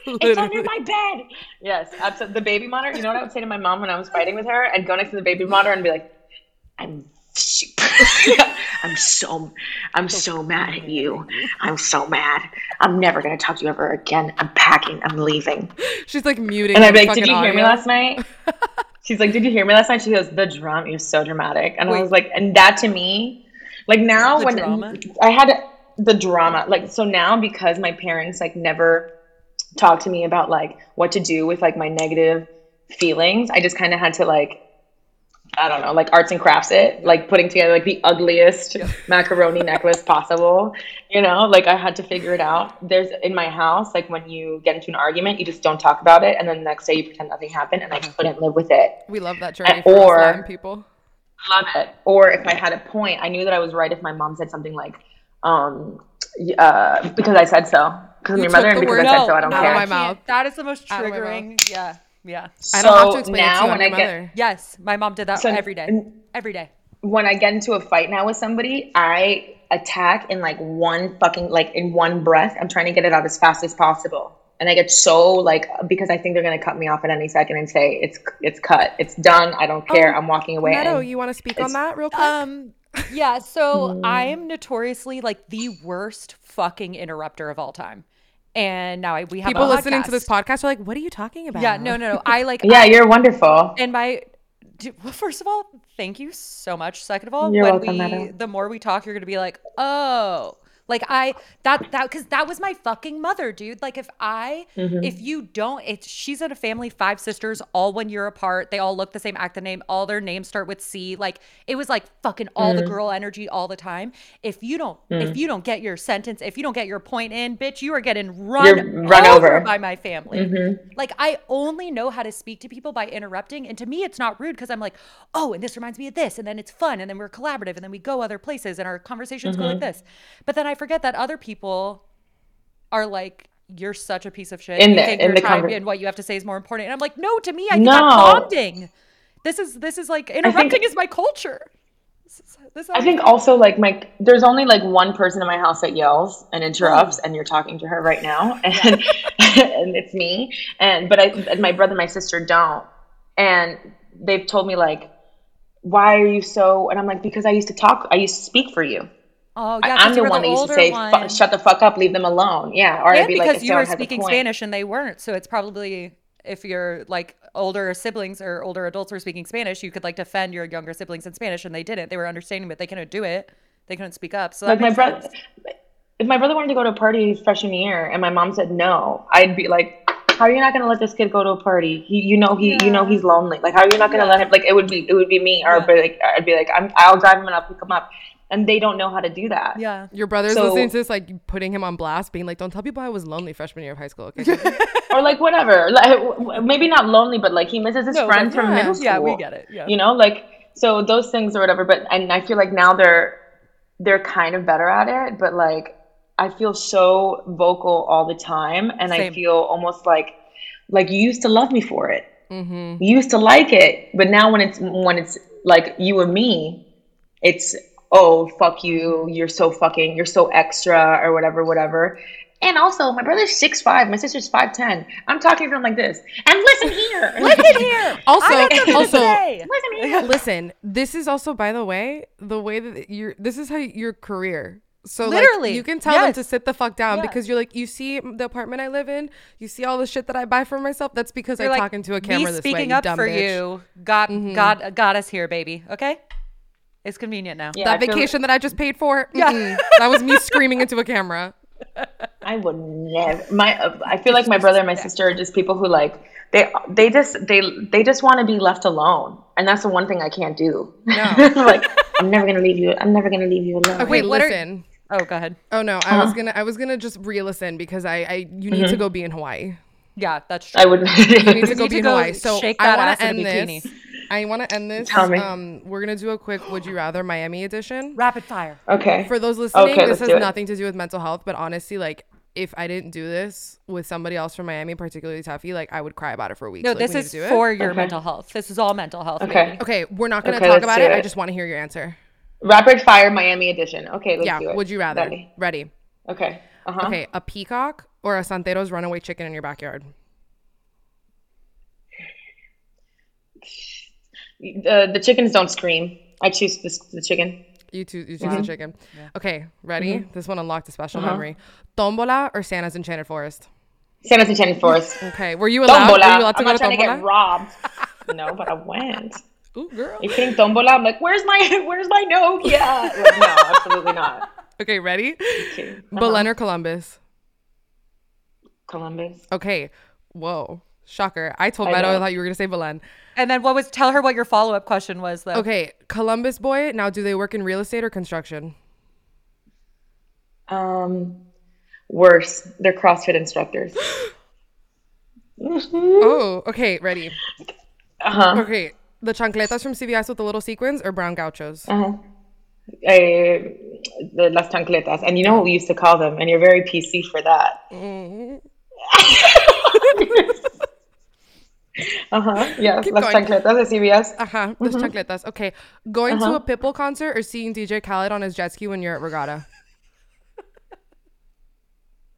it's under my bed. Yes, absolutely. The baby monitor. You know what I would say to my mom when I was fighting with her? I'd go next to the baby monitor and be like, "I'm, I'm so, I'm so mad at you. I'm so mad. I'm never gonna talk to you ever again. I'm packing. I'm leaving." She's like muting. And I'd the be like, "Did you hear me last night?" She's like, "Did you hear me last night?" She goes, "The drama. You're so dramatic." And I was like, and that to me, like now The when drama? I had the drama, like so now because my parents like never talked to me about like what to do with like my negative feelings, I just kind of had to like. I don't know, like arts and crafts it, like putting together like the ugliest macaroni necklace possible. You know, like I had to figure it out. There's in my house, like when you get into an argument, you just don't talk about it, and then the next day you pretend nothing happened, and I couldn't live with it. We love that journey for or- us people. Love it. Or if I had a point, I knew that I was right if my mom said something like, um, uh, because I said so. Because I'm your mother, and because I said out so, I don't of care. my mouth. That is the most Out of my mouth. triggering. Yeah, yeah. I don't have to So explain it to now you. When your I get- Yes, my mom did that So- every day. Every day. when I get into a fight now with somebody, I attack in like one fucking like in one breath. I'm trying to get it out as fast as possible. And I get so like because I think they're gonna cut me off at any second and say it's it's cut, it's done, I don't care, Oh, I'm walking away. Meadow, and you want to speak on that real quick? Um, yeah. So I am notoriously like the worst fucking interrupter of all time. And now I, we have People a listening to this podcast are like, "What are you talking about?" Yeah, no, no, no. I like. yeah, I- you're wonderful. and my well, first of all, thank you so much. Second of all, You're when welcome, we Meadow. the more we talk, you're gonna be like, oh, Like I that that because that was my fucking mother, dude. Like if I Mm-hmm. if you don't, it's she's in a family five sisters, all one year apart. They all look the same, act the name, all their names start with C. Like it was like fucking all Mm. the girl energy all the time. If you don't if you don't get your sentence, if you don't get your point in, bitch, you are getting run, You're run over, over. by my family. Like I only know how to speak to people by interrupting, and to me, it's not rude because I'm like, oh, and this reminds me of this, and then it's fun, and then we're collaborative, and then we go other places, and our conversations go like this. But then I forget that other people are like, you're such a piece of shit. In you the- think in the conver- and what you have to say is more important. And I'm like, no, to me, I think I'm No. bonding. This is this is like interrupting is my culture. This is, this is I think also like my there's only like one person in my house that yells and interrupts, and you're talking to her right now, and and it's me. And but I and my brother and my sister don't, and they've told me like, why are you so? And I'm like, because I used to talk, I used to speak for you. Oh I- yeah, I'm 'cause the one that used to say, one. "Shut the fuck up, leave them alone." Yeah, or and I'd be because like, you were speaking. Spanish and they weren't, so it's probably if your like older siblings or older adults were speaking Spanish, you could like defend your younger siblings in Spanish, and they didn't. They were understanding, but they couldn't do it. They couldn't speak up. So like my brother if my brother wanted to go to a party freshman year and my mom said no i'd be like how are you not going to let this kid go to a party he you know he you know he's lonely like how are you not going to Yeah. let him like it would be it would be me or Yeah. I'd be like i'd be like I'm, i'll drive him and i'll pick him up and they don't know how to do that Yeah. Your brother's So- listening to this, like putting him on blast, being like, "Don't tell people I was lonely freshman year of high school." Okay, or like whatever like w- w- maybe not lonely but like he misses his No, friends but from middle school Yeah, we get it. Yeah. you know like so those things or whatever but and i feel like now they're they're kind of better at it but like i feel so vocal all the time and i feel almost like like you used to love me for it mm-hmm. you used to like it but now when it's when it's like you and me it's oh fuck you you're so fucking you're so extra or whatever whatever and also my brother's six five my sister's five ten i'm talking to him like this and listen here Listen here. Also- I got something to also- listen here Listen, this is also, by the way, the way that you're. This is how your career. So Literally, like, you can tell them to sit the fuck down Yeah. because you're like, you see the apartment I live in, you see all the shit that I buy for myself. That's because You're I like, talk into a camera me this speaking way. You up dumb for bitch. you got mm-hmm. got got us here, baby. Okay, it's convenient now. Yeah, That feel- vacation that I just paid for, mm-mm. that was me screaming into a camera. I would never. My, uh, I feel like my brother and my sister are just people who like they they just they they just want to be left alone, and that's the one thing I can't do. No. like I'm never gonna leave you. I'm never gonna leave you alone. Okay, Wait, what are- listen. Oh, go ahead. Oh no, I was gonna I was gonna just reel us in because I I you need to go be in Hawaii. Yeah, that's true. I would. You need to You go need be to in go Hawaii. So shake I want to end this. I want to end this. Tell me. Um, we're gonna do a quick "Would you rather" Miami edition. Rapid fire. okay. For those listening, Okay, this has nothing to do with mental health, but honestly, like if I didn't do this with somebody else from Miami, particularly Tefi, like I would cry about it for weeks. No, Like, this we is to do it. for your Okay. mental health. This is all mental health. Okay. baby. Okay, we're not gonna Okay, talk about do it. I just want to hear your answer. Rapid fire Miami edition. Okay, let's yeah. do it. Would you rather? Ready. Ready. Okay. Uh huh. Okay, a peacock or a Santero's runaway chicken in your backyard? The the chickens don't scream. I choose this, the chicken. You two, you choose the chicken. Okay, ready? Mm-hmm. This one unlocked a special Uh-huh. memory. Tombola or Santa's Enchanted Forest? Santa's Enchanted Forest. Okay, were you allowed? Tombola. Were you allowed to I'm go not to trying to get robbed. no, but I went. Ooh, girl. You kidding Tombola? I'm like, where's my where's my Nokia? Like, no, absolutely not. Okay, ready? Okay. Belen or Columbus? Columbus. Okay. Whoa. Shocker. I told I Meadow I thought you were gonna say Belen. And then what was? Tell her what your follow up question was, though. Okay, Columbus boy. Now, do they work in real estate or construction? Um, worse. They're CrossFit instructors. Oh, okay. Ready. Uh huh. Okay, the chancletas from CVS with the little sequins or brown gauchos? Uh huh. the las chancletas, and you know what we used to call them, and you're very PC for that. uh huh. Yes, Keep las going. chancletas de CVS. Uh huh. The chancletas. Okay, going to a Pitbull concert or seeing DJ Khaled on his jet ski when you're at Regatta?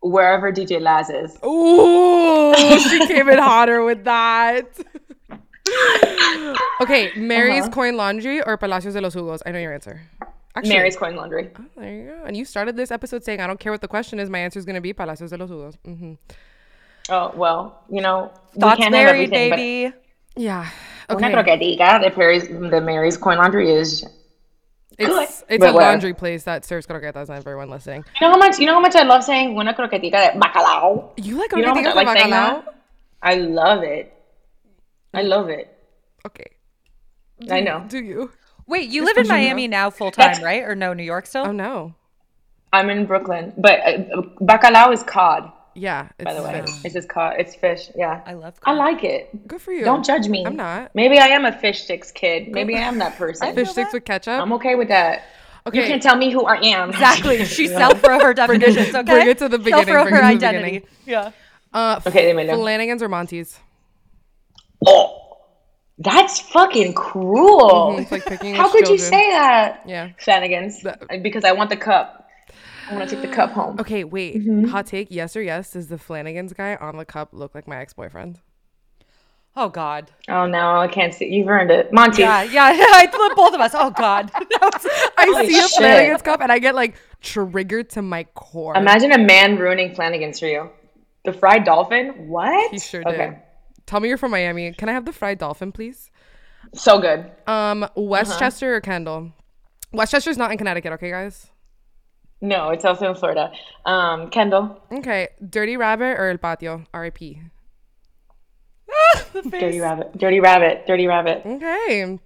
Wherever DJ Laz is. Ooh, she came in hotter with that. okay, Mary's Coin Laundry or Palacios de los Jugos? I know your answer. Actually, Mary's Coin Laundry. Oh, there you go. And you started this episode saying, I don't care what the question is, my answer is going to be Palacios de los Jugos. hmm Oh well, you know we Thoughts can't have married, everything, baby. Yeah. but una Okay. creo que diga the Mary's the Mary's Coin Laundry is It's it's But a where? laundry place that serves croquetas. And everyone listening, You know how much? You know how much I love saying una croquetica de bacalao. you like You know how much like de saying bacalao? that? I love it. I love it. Okay, I know. do you? Wait, you live in Miami now full time, right? Or no, New York still? Oh no, I'm in Brooklyn, but uh, bacalao is cod. Yeah, it's By the way, fish. it's just caught. It's fish. Yeah, I love I like it. Good for you. Don't judge me. I'm not. Maybe I am a fish sticks kid. Maybe I am that person. Fish sticks with ketchup. I'm okay with that. okay, You can't tell me who I am. Exactly. She self for her definitions, okay? bring it to the beginning, Self for her it to identity. Yeah. uh, Okay, let me know. Flanagan's or Monty's? Oh, that's fucking cruel. Mhm, it's like picking How which could you say that? Yeah. Flanagan's. That- Because I want the cup. I want to take the cup home. Okay, wait. Mm-hmm. Hot take, yes or yes? Does the Flanagan's guy on the cup look like my ex boyfriend? Oh God. Oh no, I can't see. You've earned it, Monty. Yeah, yeah. I thought both of us. Oh God. Was- I Holy see a. Flanagan's cup and I get like triggered to my core. Imagine a man ruining Flanagan's for you. The fried dolphin? What? he sure did. Tell me you're from Miami. Can I have the fried dolphin, please? So good. Um, Uh-huh. Westchester or Kendall? Westchester's not in Connecticut, okay, guys? No, it's also in Florida. Um, Kendall, Okay, Dirty Rabbit or El Patio? R.I.P. dirty rabbit, dirty rabbit, dirty rabbit. Okay.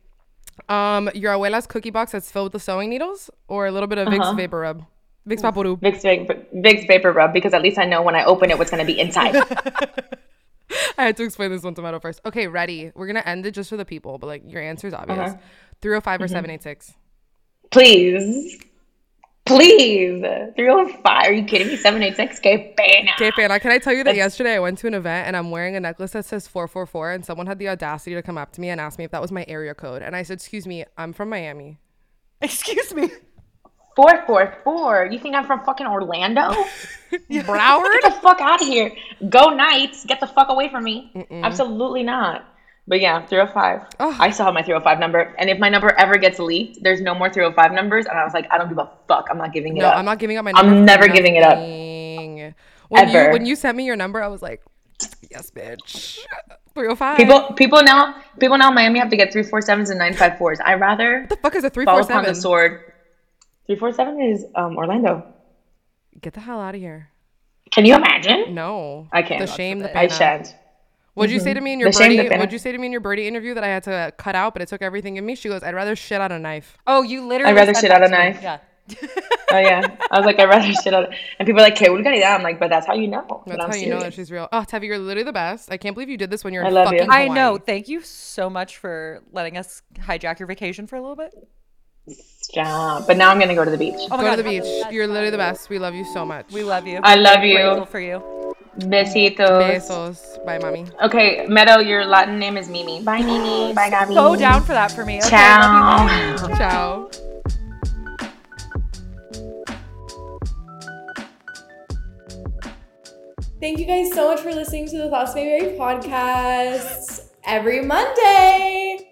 Um, your abuela's cookie box that's filled with the sewing needles or a little bit of Uh-huh. Vicks Vapor Rub? Vicks Vaporub. Vicks, Vicks vapor rub because at least I know when I open it what's gonna be inside. I had to explain this one to Meadow first. Okay, ready. We're gonna end it just for the people, but like your answer is obvious. Uh-huh. 305 Mm-hmm. or 786. Please, please, three oh five. Are you kidding me? Seven eight six. Que pena. Okay, Fana, can I tell you that yesterday I went to an event and I'm wearing a necklace that says 444 and someone had the audacity to come up to me and ask me if that was my area code. And I said, Excuse me, I'm from Miami. Excuse me. Four four four. You think I'm from fucking Orlando? Broward? Get the fuck out of here. Go Knights. Get the fuck away from me. Absolutely not. But yeah, 305. Ugh. I still have my 305 number. And if my number ever gets leaked, there's no more 305 numbers. And I was like, I don't give a fuck. I'm not giving it No, up. I'm not giving up my I'm number. for never giving it up. When you Ever. when you sent me your number, I was like, Yes, bitch. 305. People people now people now in Miami have to get 347s and 954s. I rather what the fuck is a 347? fall the sword. 347 is um, Orlando. Get the hell out of here. Can you imagine? No. I can't. The shame, the I pena. shan't. Mm-hmm. What'd you say to me in your The Byrdie? What'd you say to me in your Byrdie interview that I had to cut out, but it took everything in me? She goes, "I'd rather shit on a knife." Oh, you literally. I'd rather said shit that out a knife. Yeah. Oh yeah. I was like, I'd rather shit out. And people are like, "Okay, vulgaridad." I'm like, but that's how you know. that That's I'm how you know that she's real. Oh, Tefi, you're literally the best. I can't believe you did this when you're in I love you. fucking I know. Thank you so much for letting us hijack your vacation for a little bit. Stop. But now I'm gonna go to the beach. Oh my Go God, to the beach. You're literally the best. We love you so much. We love you. I love We're you. Grateful for you. Besitos. Besos. Bye, mommy. Okay, Meadow, your Latin name is Mimi. Bye, Mimi. Bye, Gabby. Go down for that for me. Okay, love you. Ciao. Ciao. Thank you guys so much for listening to the Thoughts Mayberry podcast every Monday.